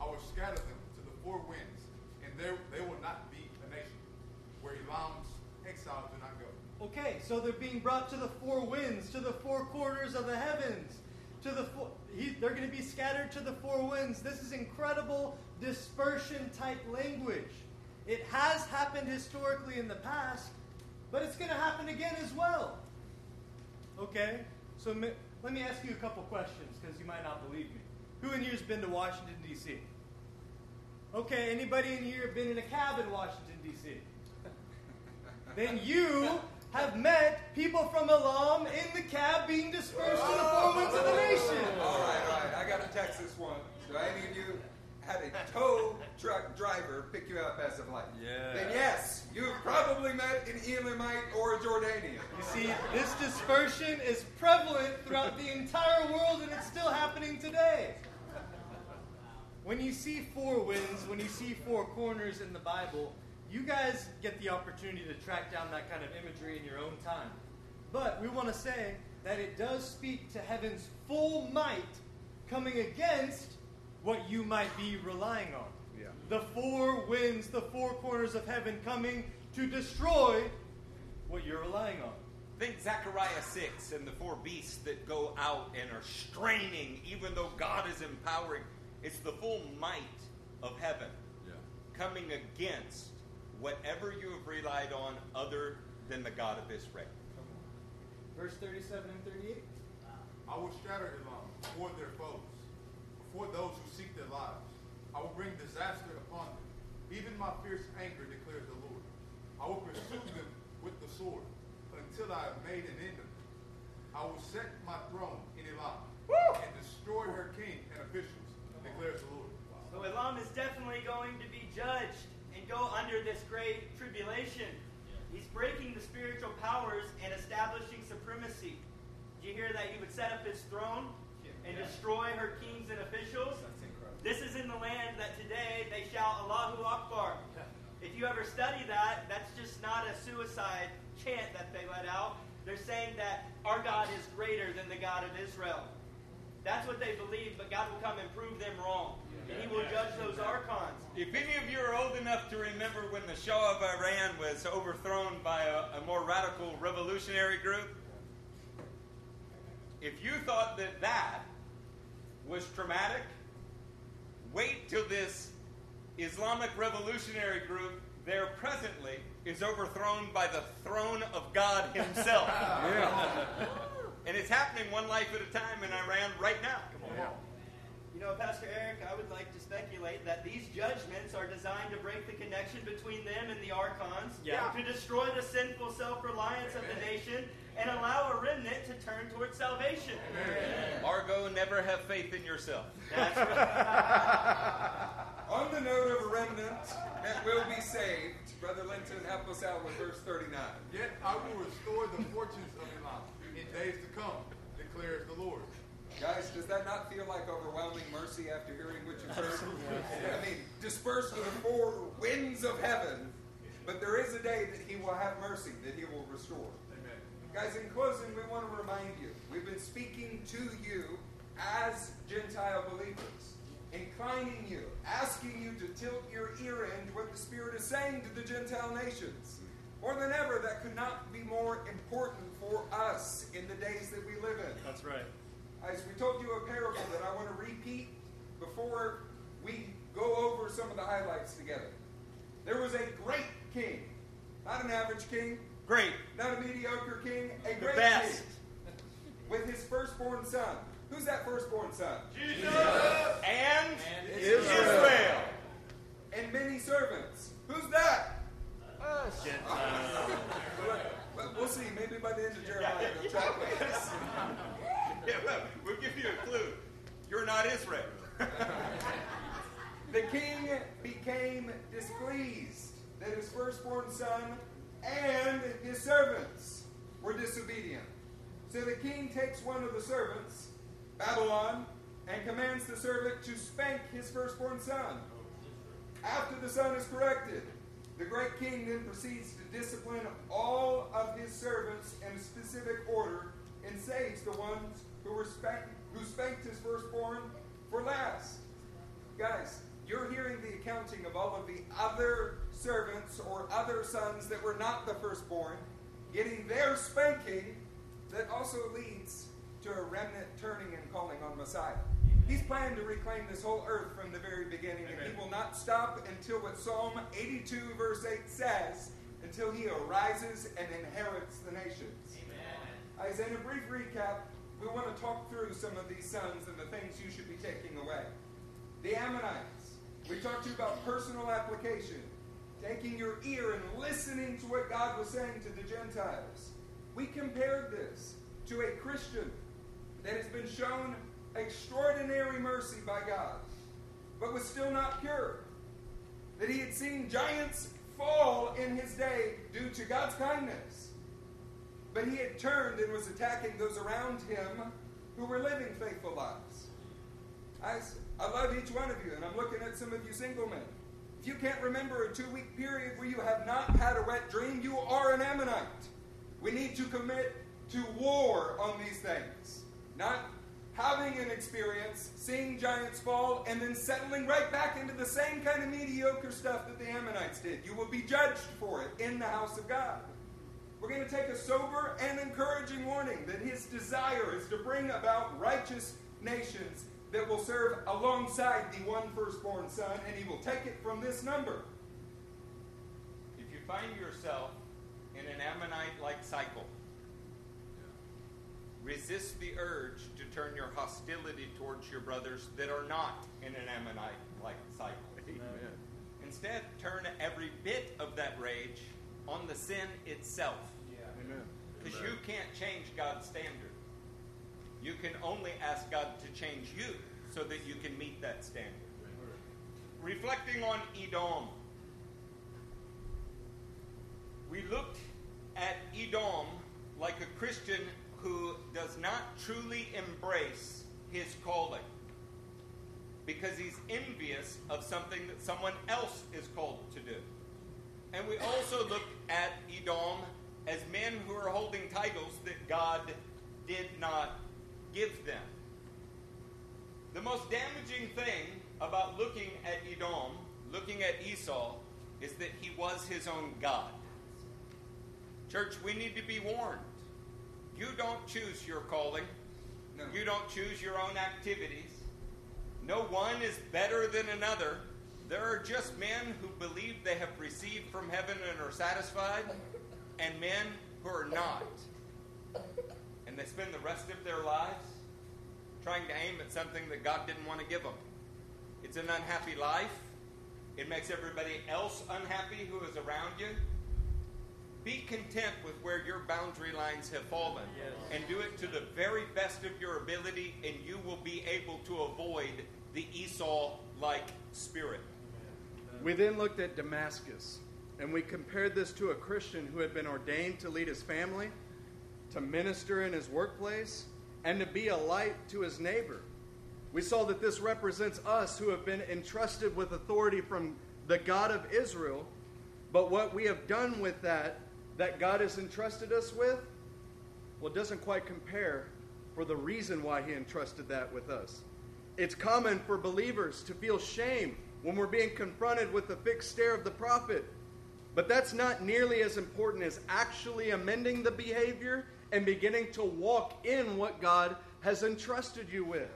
I will scatter them to the four winds, and there they will not be a nation where Elam's exiles do not go. Okay, so they're being brought to the four winds, to the four quarters of the heavens. To the four, he, they're going to be scattered to the four winds. This is incredible dispersion type language. It has happened historically in the past, but it's going to happen again as well. Okay, so let me ask you a couple questions because you might not believe me. Who in here's been to Washington D.C.? Okay, anybody in here been in a cab in Washington D.C.? then you have met people from Elam in the cab being dispersed to the four winds of the nation. All right, all right. I got a Texas one. So any of you had a tow truck driver pick you up as of late? Yeah. Then yes, you've probably met an Elamite or a Jordanian. You see, this dispersion is prevalent throughout the entire world and it's still happening today. When you see four winds, when you see four corners in the Bible, you guys get the opportunity to track down that kind of imagery in your own time. But we want to say that it does speak to heaven's full might coming against what you might be relying on. Yeah. The four winds, the four corners of heaven coming to destroy what you're relying on. Think Zechariah 6 and the four beasts that go out and are straining, even though God is empowering. It's the full might of heaven Yeah. coming against whatever you have relied on other than the God of Israel. Verse 37 and 38. I will scatter Elam before their foes, before those who seek their lives. I will bring disaster upon them. Even my fierce anger declares the Lord. I will pursue them with the sword until I have made an end of them. I will set my throne in Elam and destroy her king and officials, declares the Lord. So Elam is definitely going to be judged and go under this great tribulation. He's breaking the spiritual powers and establishing supremacy. Did you hear that he would set up his throne and destroy her kings and officials? This is in the land that today they shout Allahu Akbar. If you ever study that, that's just not a suicide chant that they let out. They're saying that our God is greater than the God of Israel. That's what they believe, but God will come and prove them wrong. And he will judge those archons. If any of you are old enough to remember when the Shah of Iran was overthrown by a, a more radical revolutionary group, if you thought that that was traumatic, wait till this Islamic revolutionary group there presently is overthrown by the throne of God Himself. And it's happening one life at a time in Iran right now. You know, Pastor Eric, I would like to speculate that these judgments are designed to break the connection between them and the archons, Yeah. to destroy the sinful self-reliance of the nation, and allow a remnant to turn towards salvation. Margot, never have faith in yourself. That's right. On the note of a remnant that will be saved, Brother Linton, help us out with verse 39. Yet I will restore the fortunes of Elam in days to come, declares the Lord. Guys, does that not feel like overwhelming mercy after hearing what you've heard? I mean, dispersed to the four winds of heaven, but there is a day that He will have mercy, that He will restore. Guys, in closing, we want to remind you we've been speaking to you as Gentile believers, inclining you, asking you to tilt your ear in to what the Spirit is saying to the Gentile nations. More than ever, that could not be more important for us in the days that we live in. That's right. As we told you a parable that I want to repeat before we go over some of the highlights together. There was a great king, not an average king, Great. not a mediocre king, a The great best. king with his firstborn son. Who's that firstborn son? Jesus. And, Israel. Israel. And many servants. Who's that? Gentiles. But we'll see. Maybe by the end of Jeremiah, they'll track with us. Yeah, well, we'll give you a clue. You're not Israel. The king became displeased that his firstborn son and his servants were disobedient. So the king takes one of the servants, Babylon, and commands the servant to spank his firstborn son. After the son is corrected, the great king then proceeds to discipline all of his servants in a specific order and saves the ones who were spanked, who spanked his firstborn for last. Guys, you're hearing the accounting of all of the other servants or other sons that were not the firstborn getting their spanking that also leads to a remnant turning and calling on Messiah. He's planned to reclaim this whole earth from the very beginning, and he will not stop until what Psalm 82, verse 8 says, until he arises and inherits the nations. Amen. As in a brief recap, we want to talk through some of these sons and the things you should be taking away. The Ammonites. We talked to you about personal application, taking your ear and listening to what God was saying to the Gentiles. We compared this to a Christian that has been shown extraordinary mercy by God, but was still not pure. That he had seen giants fall in his day due to God's kindness. But he had turned and was attacking those around him who were living faithful lives. I, I love each one of you, and I'm looking at some of you single men. If you can't remember a two week period where you have not had a wet dream, you are an Ammonite. We need to commit to war on these things. Not having an experience, seeing giants fall, and then settling right back into the same kind of mediocre stuff that the Ammonites did. You will be judged for it in the house of God. We're going to take a sober and encouraging warning that his desire is to bring about righteous nations that will serve alongside the one firstborn son, and he will take it from this number. If you find yourself in an Ammonite like cycle, resist the urge to turn your hostility towards your brothers that are not in an Ammonite like cycle. Instead, turn every bit of that rage on the sin itself. Amen. Because you can't change God's standard. You can only ask God to change you so that you can meet that standard. Reflecting on Edom, we looked at Edom like a Christian who does not truly embrace his calling because he's envious of something that someone else is called to do. And we also looked at Edom as men who are holding titles that God did not give them. The most damaging thing about looking at Edom, looking at Esau, is that he was his own God. Church, we need to be warned. You don't choose your calling. No. You don't choose your own activities. No one is better than another. There are just men who believe they have received from heaven and are satisfied, and men who are not. And they spend the rest of their lives trying to aim at something that God didn't want to give them. It's an unhappy life. It makes everybody else unhappy who is around you. Be content with where your boundary lines have fallen Yes. and do it to the very best of your ability, and you will be able to avoid the Esau like spirit. We then looked at Damascus, and we compared this to a Christian who had been ordained to lead his family, to minister in his workplace, and to be a light to his neighbor. We saw that this represents us who have been entrusted with authority from the God of Israel, but what we have done with that, that God has entrusted us with, well, it doesn't quite compare for the reason why he entrusted that with us. It's common for believers to feel shame when we're being confronted with the fixed stare of the prophet. But that's not nearly as important as actually amending the behavior and beginning to walk in what God has entrusted you with.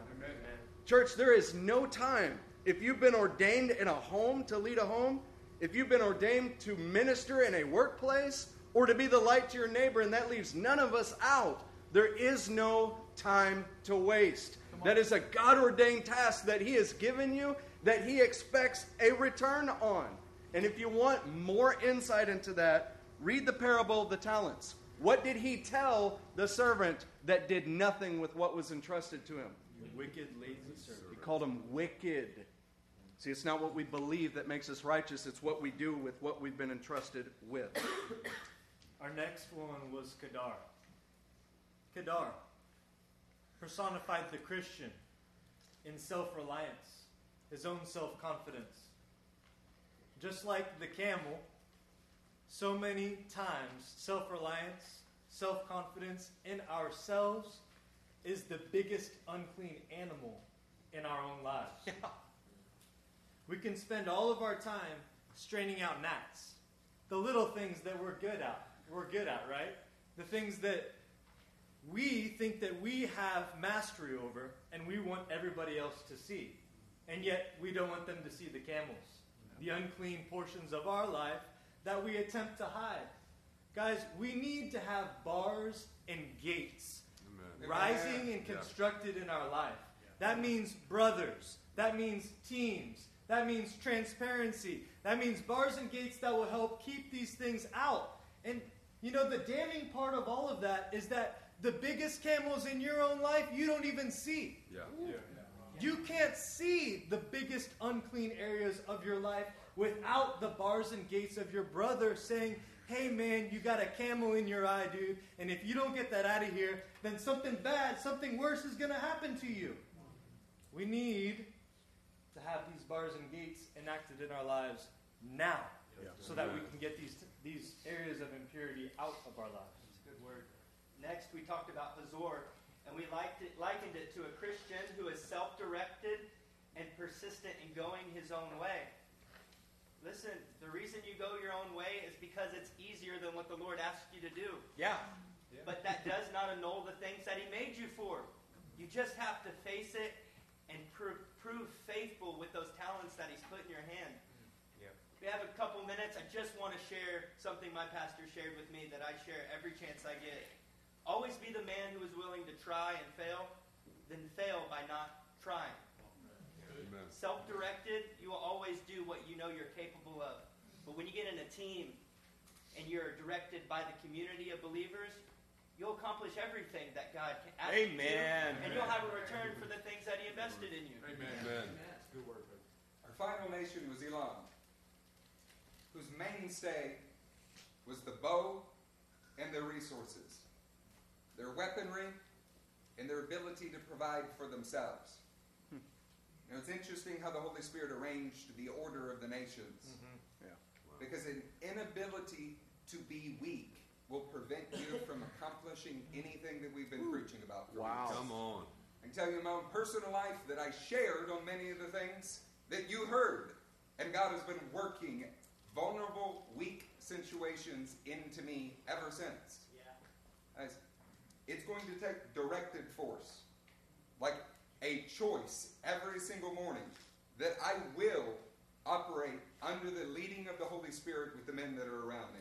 Church, there is no time. If you've been ordained in a home to lead a home, if you've been ordained to minister in a workplace, or to be the light to your neighbor, and that leaves none of us out, there is no time to waste. That is a God ordained task that He has given you that He expects a return on. And if you want more insight into that, read the parable of the talents. What did He tell the servant that did nothing with what was entrusted to him? Wicked, lazy servant. He called him wicked. See, it's not what we believe that makes us righteous, it's what we do with what we've been entrusted with. Our next one was Kedar. Kedar personified the Christian in self reliance, his own self confidence. Just like the camel, so many times self reliance, self confidence in ourselves is the biggest unclean animal in our own lives. We can spend all of our time straining out gnats, the little things that we're good at. We're good at, right? The things that we think that we have mastery over and we want everybody else to see. And yet we don't want them to see the camels, the unclean portions of our life that we attempt to hide. Guys, we need to have bars and gates rising and constructed in our life. That means brothers. That means teams. That means transparency. That means bars and gates that will help keep these things out. And you know, the damning part of all of that is that the biggest camels in your own life you don't even see. Yeah. You can't see the biggest unclean areas of your life without the bars and gates of your brother saying, Hey man, you got a camel in your eye, dude, and if you don't get that out of here, then something bad, something worse is going to happen to you. We need to have these bars and gates enacted in our lives now so that we can get these, these areas of impurity out of our lives. That's a good word. Next, we talked about Hazor, and we liked it, likened it to a Christian who is self directed and persistent in going his own way. Listen, the reason you go your own way is because it's easier than what the Lord asked you to do. Yeah. But that does not annul the things that He made you for. You just have to face it and prove, prove faithful with those talents that He's put in your hand. Mm. Yeah. We have a couple minutes. I just want to share something my pastor shared with me that I share every chance I get. Always be the man who is willing to try and fail, then fail by not trying. Amen. Self directed, you will always do what you know you're capable of. But when you get in a team and you're directed by the community of believers, you'll accomplish everything that God can ask you And you'll have a return for the things that He invested in you. Amen. Our final nation was Elam, whose mainstay was the bow and their resources, their weaponry, and their ability to provide for themselves. Now, it's interesting how the Holy Spirit arranged the order of the nations. Mm-hmm. Yeah. Because an inability to be weak will prevent you from accomplishing anything that we've been preaching about. for Wow. weeks. Come on. I can tell you in my own personal life that I shared on many of the things that you heard. And God has been working vulnerable, weak situations into me ever since. Guys, It's going to take directed force, like a choice every single morning that I will operate under the leading of the Holy Spirit with the men that are around me.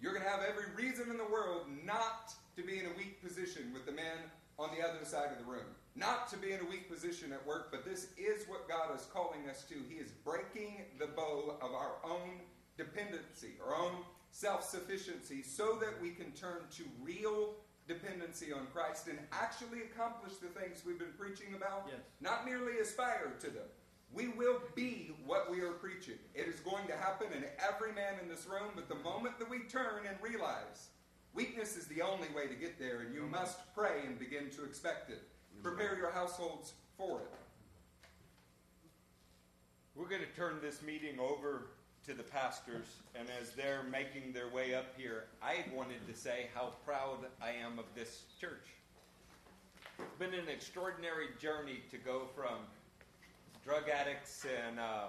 You're going to have every reason in the world not to be in a weak position with the men on the other side of the room. Not to be in a weak position at work, but this is what God is calling us to. He is breaking the bow of our own dependency, our own self sufficiency, so that we can turn to real dependency on Christ and actually accomplish the things we've been preaching about, Yes. not merely aspire to them. We will be what we are preaching. It is going to happen in every man in this room, but the moment that we turn and realize weakness is the only way to get there, and you must pray and begin to expect it. Prepare your households for it. We're going to turn this meeting over to the pastors, and as they're making their way up here, I wanted to say how proud I am of this church. It's been an extraordinary journey to go from drug addicts and, uh,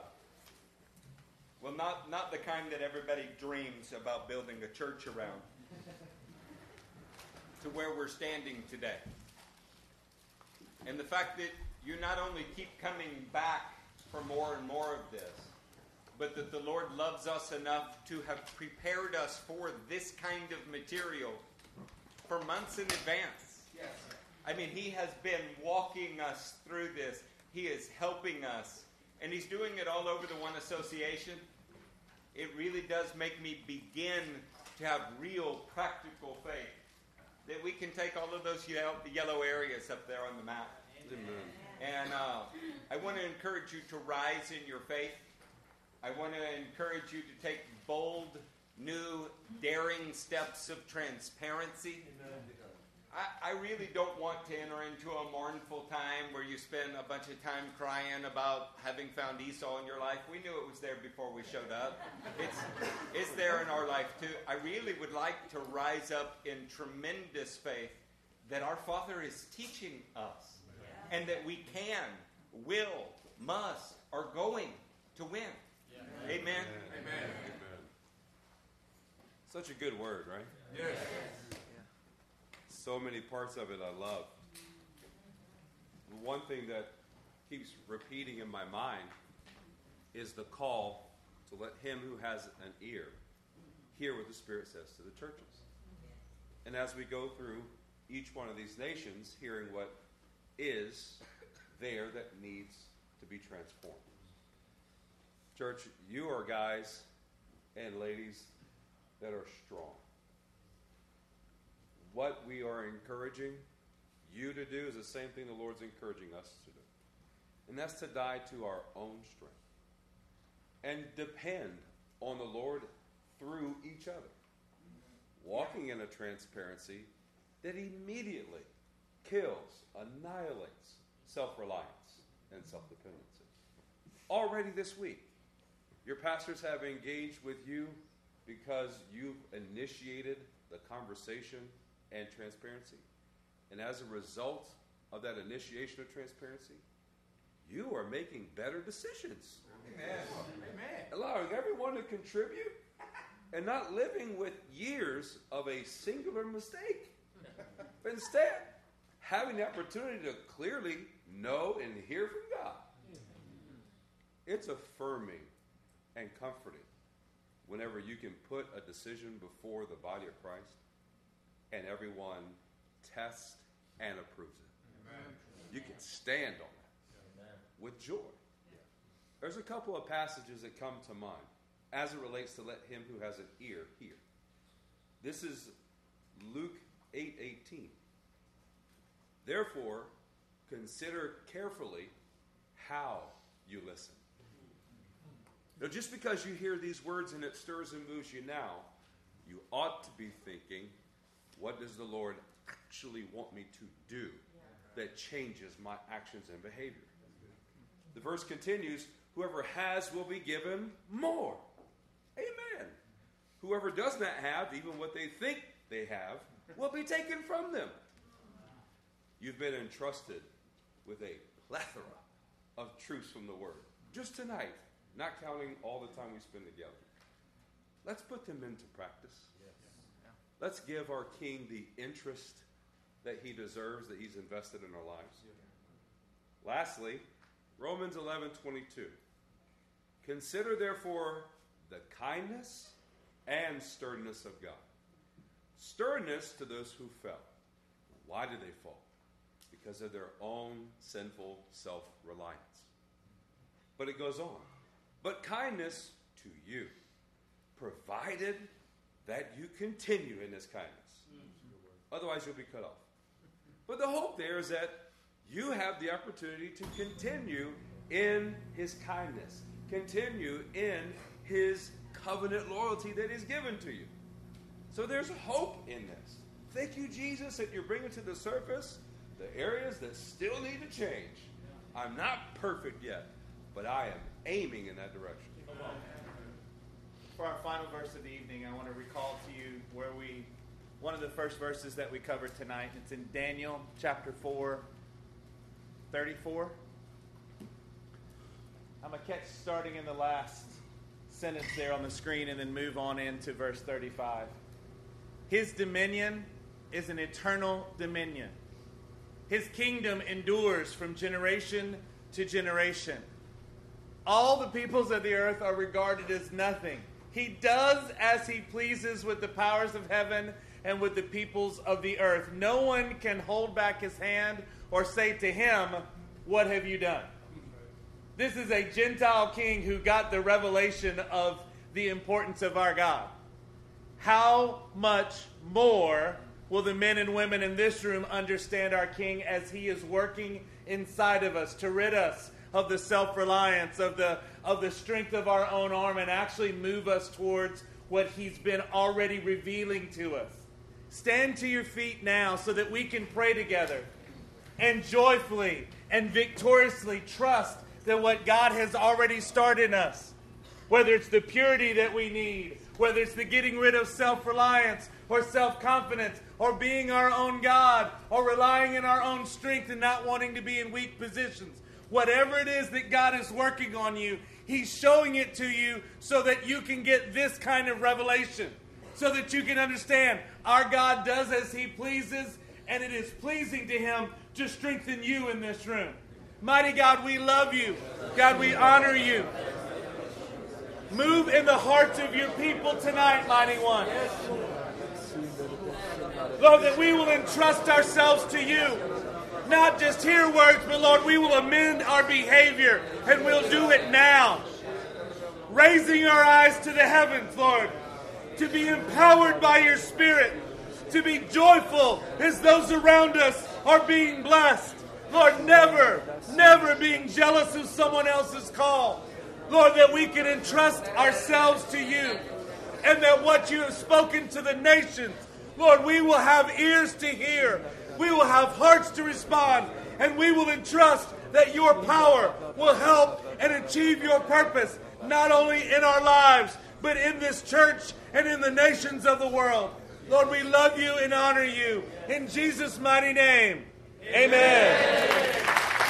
well, not, not the kind that everybody dreams about building a church around, to where we're standing today. And the fact that you not only keep coming back for more and more of this, but that the Lord loves us enough to have prepared us for this kind of material for months in advance. Yes. I mean, He has been walking us through this, He is helping us, and He's doing it all over the One Association. It really does make me begin to have real practical faith that we can take all of those yellow, yellow areas up there on the map. And uh, I want to encourage you to rise in your faith. I want to encourage you to take bold, new, daring steps of transparency. I, I really don't want to enter into a mournful time where you spend a bunch of time crying about having found Esau in your life. We knew it was there before we showed up. It's, it's there in our life too. I really would like to rise up in tremendous faith that our Father is teaching us and that we can, will, must, are going to win. Amen. Amen. Such a good word, right? Yes. So many parts of it I love. One thing that keeps repeating in my mind is the call to let him who has an ear hear what the Spirit says to the churches. And as we go through each one of these nations, hearing what is there that needs to be transformed. Church, you are guys and ladies that are strong. What we are encouraging you to do is the same thing the Lord's encouraging us to do. And that's to die to our own strength and depend on the Lord through each other. Walking in a transparency that immediately kills, annihilates self reliance and self dependency. Already this week, your pastors have engaged with you because you've initiated the conversation and transparency. And as a result of that initiation of transparency, you are making better decisions. Amen. Allowing everyone to contribute and not living with years of a singular mistake. But instead, having the opportunity to clearly know and hear from God. It's affirming and comforting whenever you can put a decision before the body of Christ and everyone tests and approves it. You can stand on that with joy. There's a couple of passages that come to mind as it relates to let him who has an ear hear. This is Luke 8:18. Therefore, consider carefully how you listen. Now, just because you hear these words and it stirs and moves you now, you ought to be thinking, what does the Lord actually want me to do that changes my actions and behavior? The verse continues Whoever has will be given more. Amen. Whoever does not have, even what they think they have will be taken from them. You've been entrusted with a plethora of truths from the Word. Just tonight, not counting all the time we spend together. Let's put them into practice. Let's give our King the interest that he deserves, that he's invested in our lives. Lastly, Romans 11 22. Consider therefore the kindness and sternness of God. Sternness to those who fell. Why did they fall? Because of their own sinful self reliance. But it goes on. But kindness to you, provided that you continue in this kindness. Otherwise, you'll be cut off. But the hope there is that you have the opportunity to continue in his kindness, continue in his covenant loyalty that is given to you. So there's hope in this. Thank you, Jesus, that you're bringing to the surface the areas that still need to change. I'm not perfect yet, but I am aiming in that direction. For our final verse of the evening, I want to recall to you where we, one of the first verses that we covered tonight. It's in Daniel chapter 4, 34. I'm going to catch starting in the last sentence there on the screen and then move on into verse 35. His dominion is an eternal dominion. His kingdom endures from generation to generation. All the peoples of the earth are regarded as nothing. He does as he pleases with the powers of heaven and with the peoples of the earth. No one can hold back his hand or say to him, What have you done? This is a Gentile king who got the revelation of the importance of our God. How much more will the men and women in this room understand our king as he is working inside of us to rid us of the self-reliance of the of the strength of our own arm and actually move us towards what he's been already revealing to us. Stand to your feet now so that we can pray together and joyfully and victoriously trust that what God has already started in us whether it's the purity that we need whether it's the getting rid of self-reliance or self-confidence or being our own God or relying in our own strength and not wanting to be in weak positions Whatever it is that God is working on you, He's showing it to you so that you can get this kind of revelation, so that you can understand our God does as He pleases, and it is pleasing to Him to strengthen you in this room. Mighty God, we love you. God, we honor you. Move in the hearts of your people tonight, Mighty One. Lord, that we will entrust ourselves to you not just hear words, but Lord, we will amend our behavior and we'll do it now. Raising our eyes to the heavens, Lord, to be empowered by your Spirit, to be joyful as those around us are being blessed. Lord, never, never being jealous of someone else's call. Lord, that we can entrust ourselves to you and that what you have spoken to the nations, Lord, we will have ears to hear we will have hearts to respond, and we will entrust that your power will help and achieve your purpose, not only in our lives, but in this church and in the nations of the world. Lord, we love you and honor you. In Jesus' mighty name, amen. amen.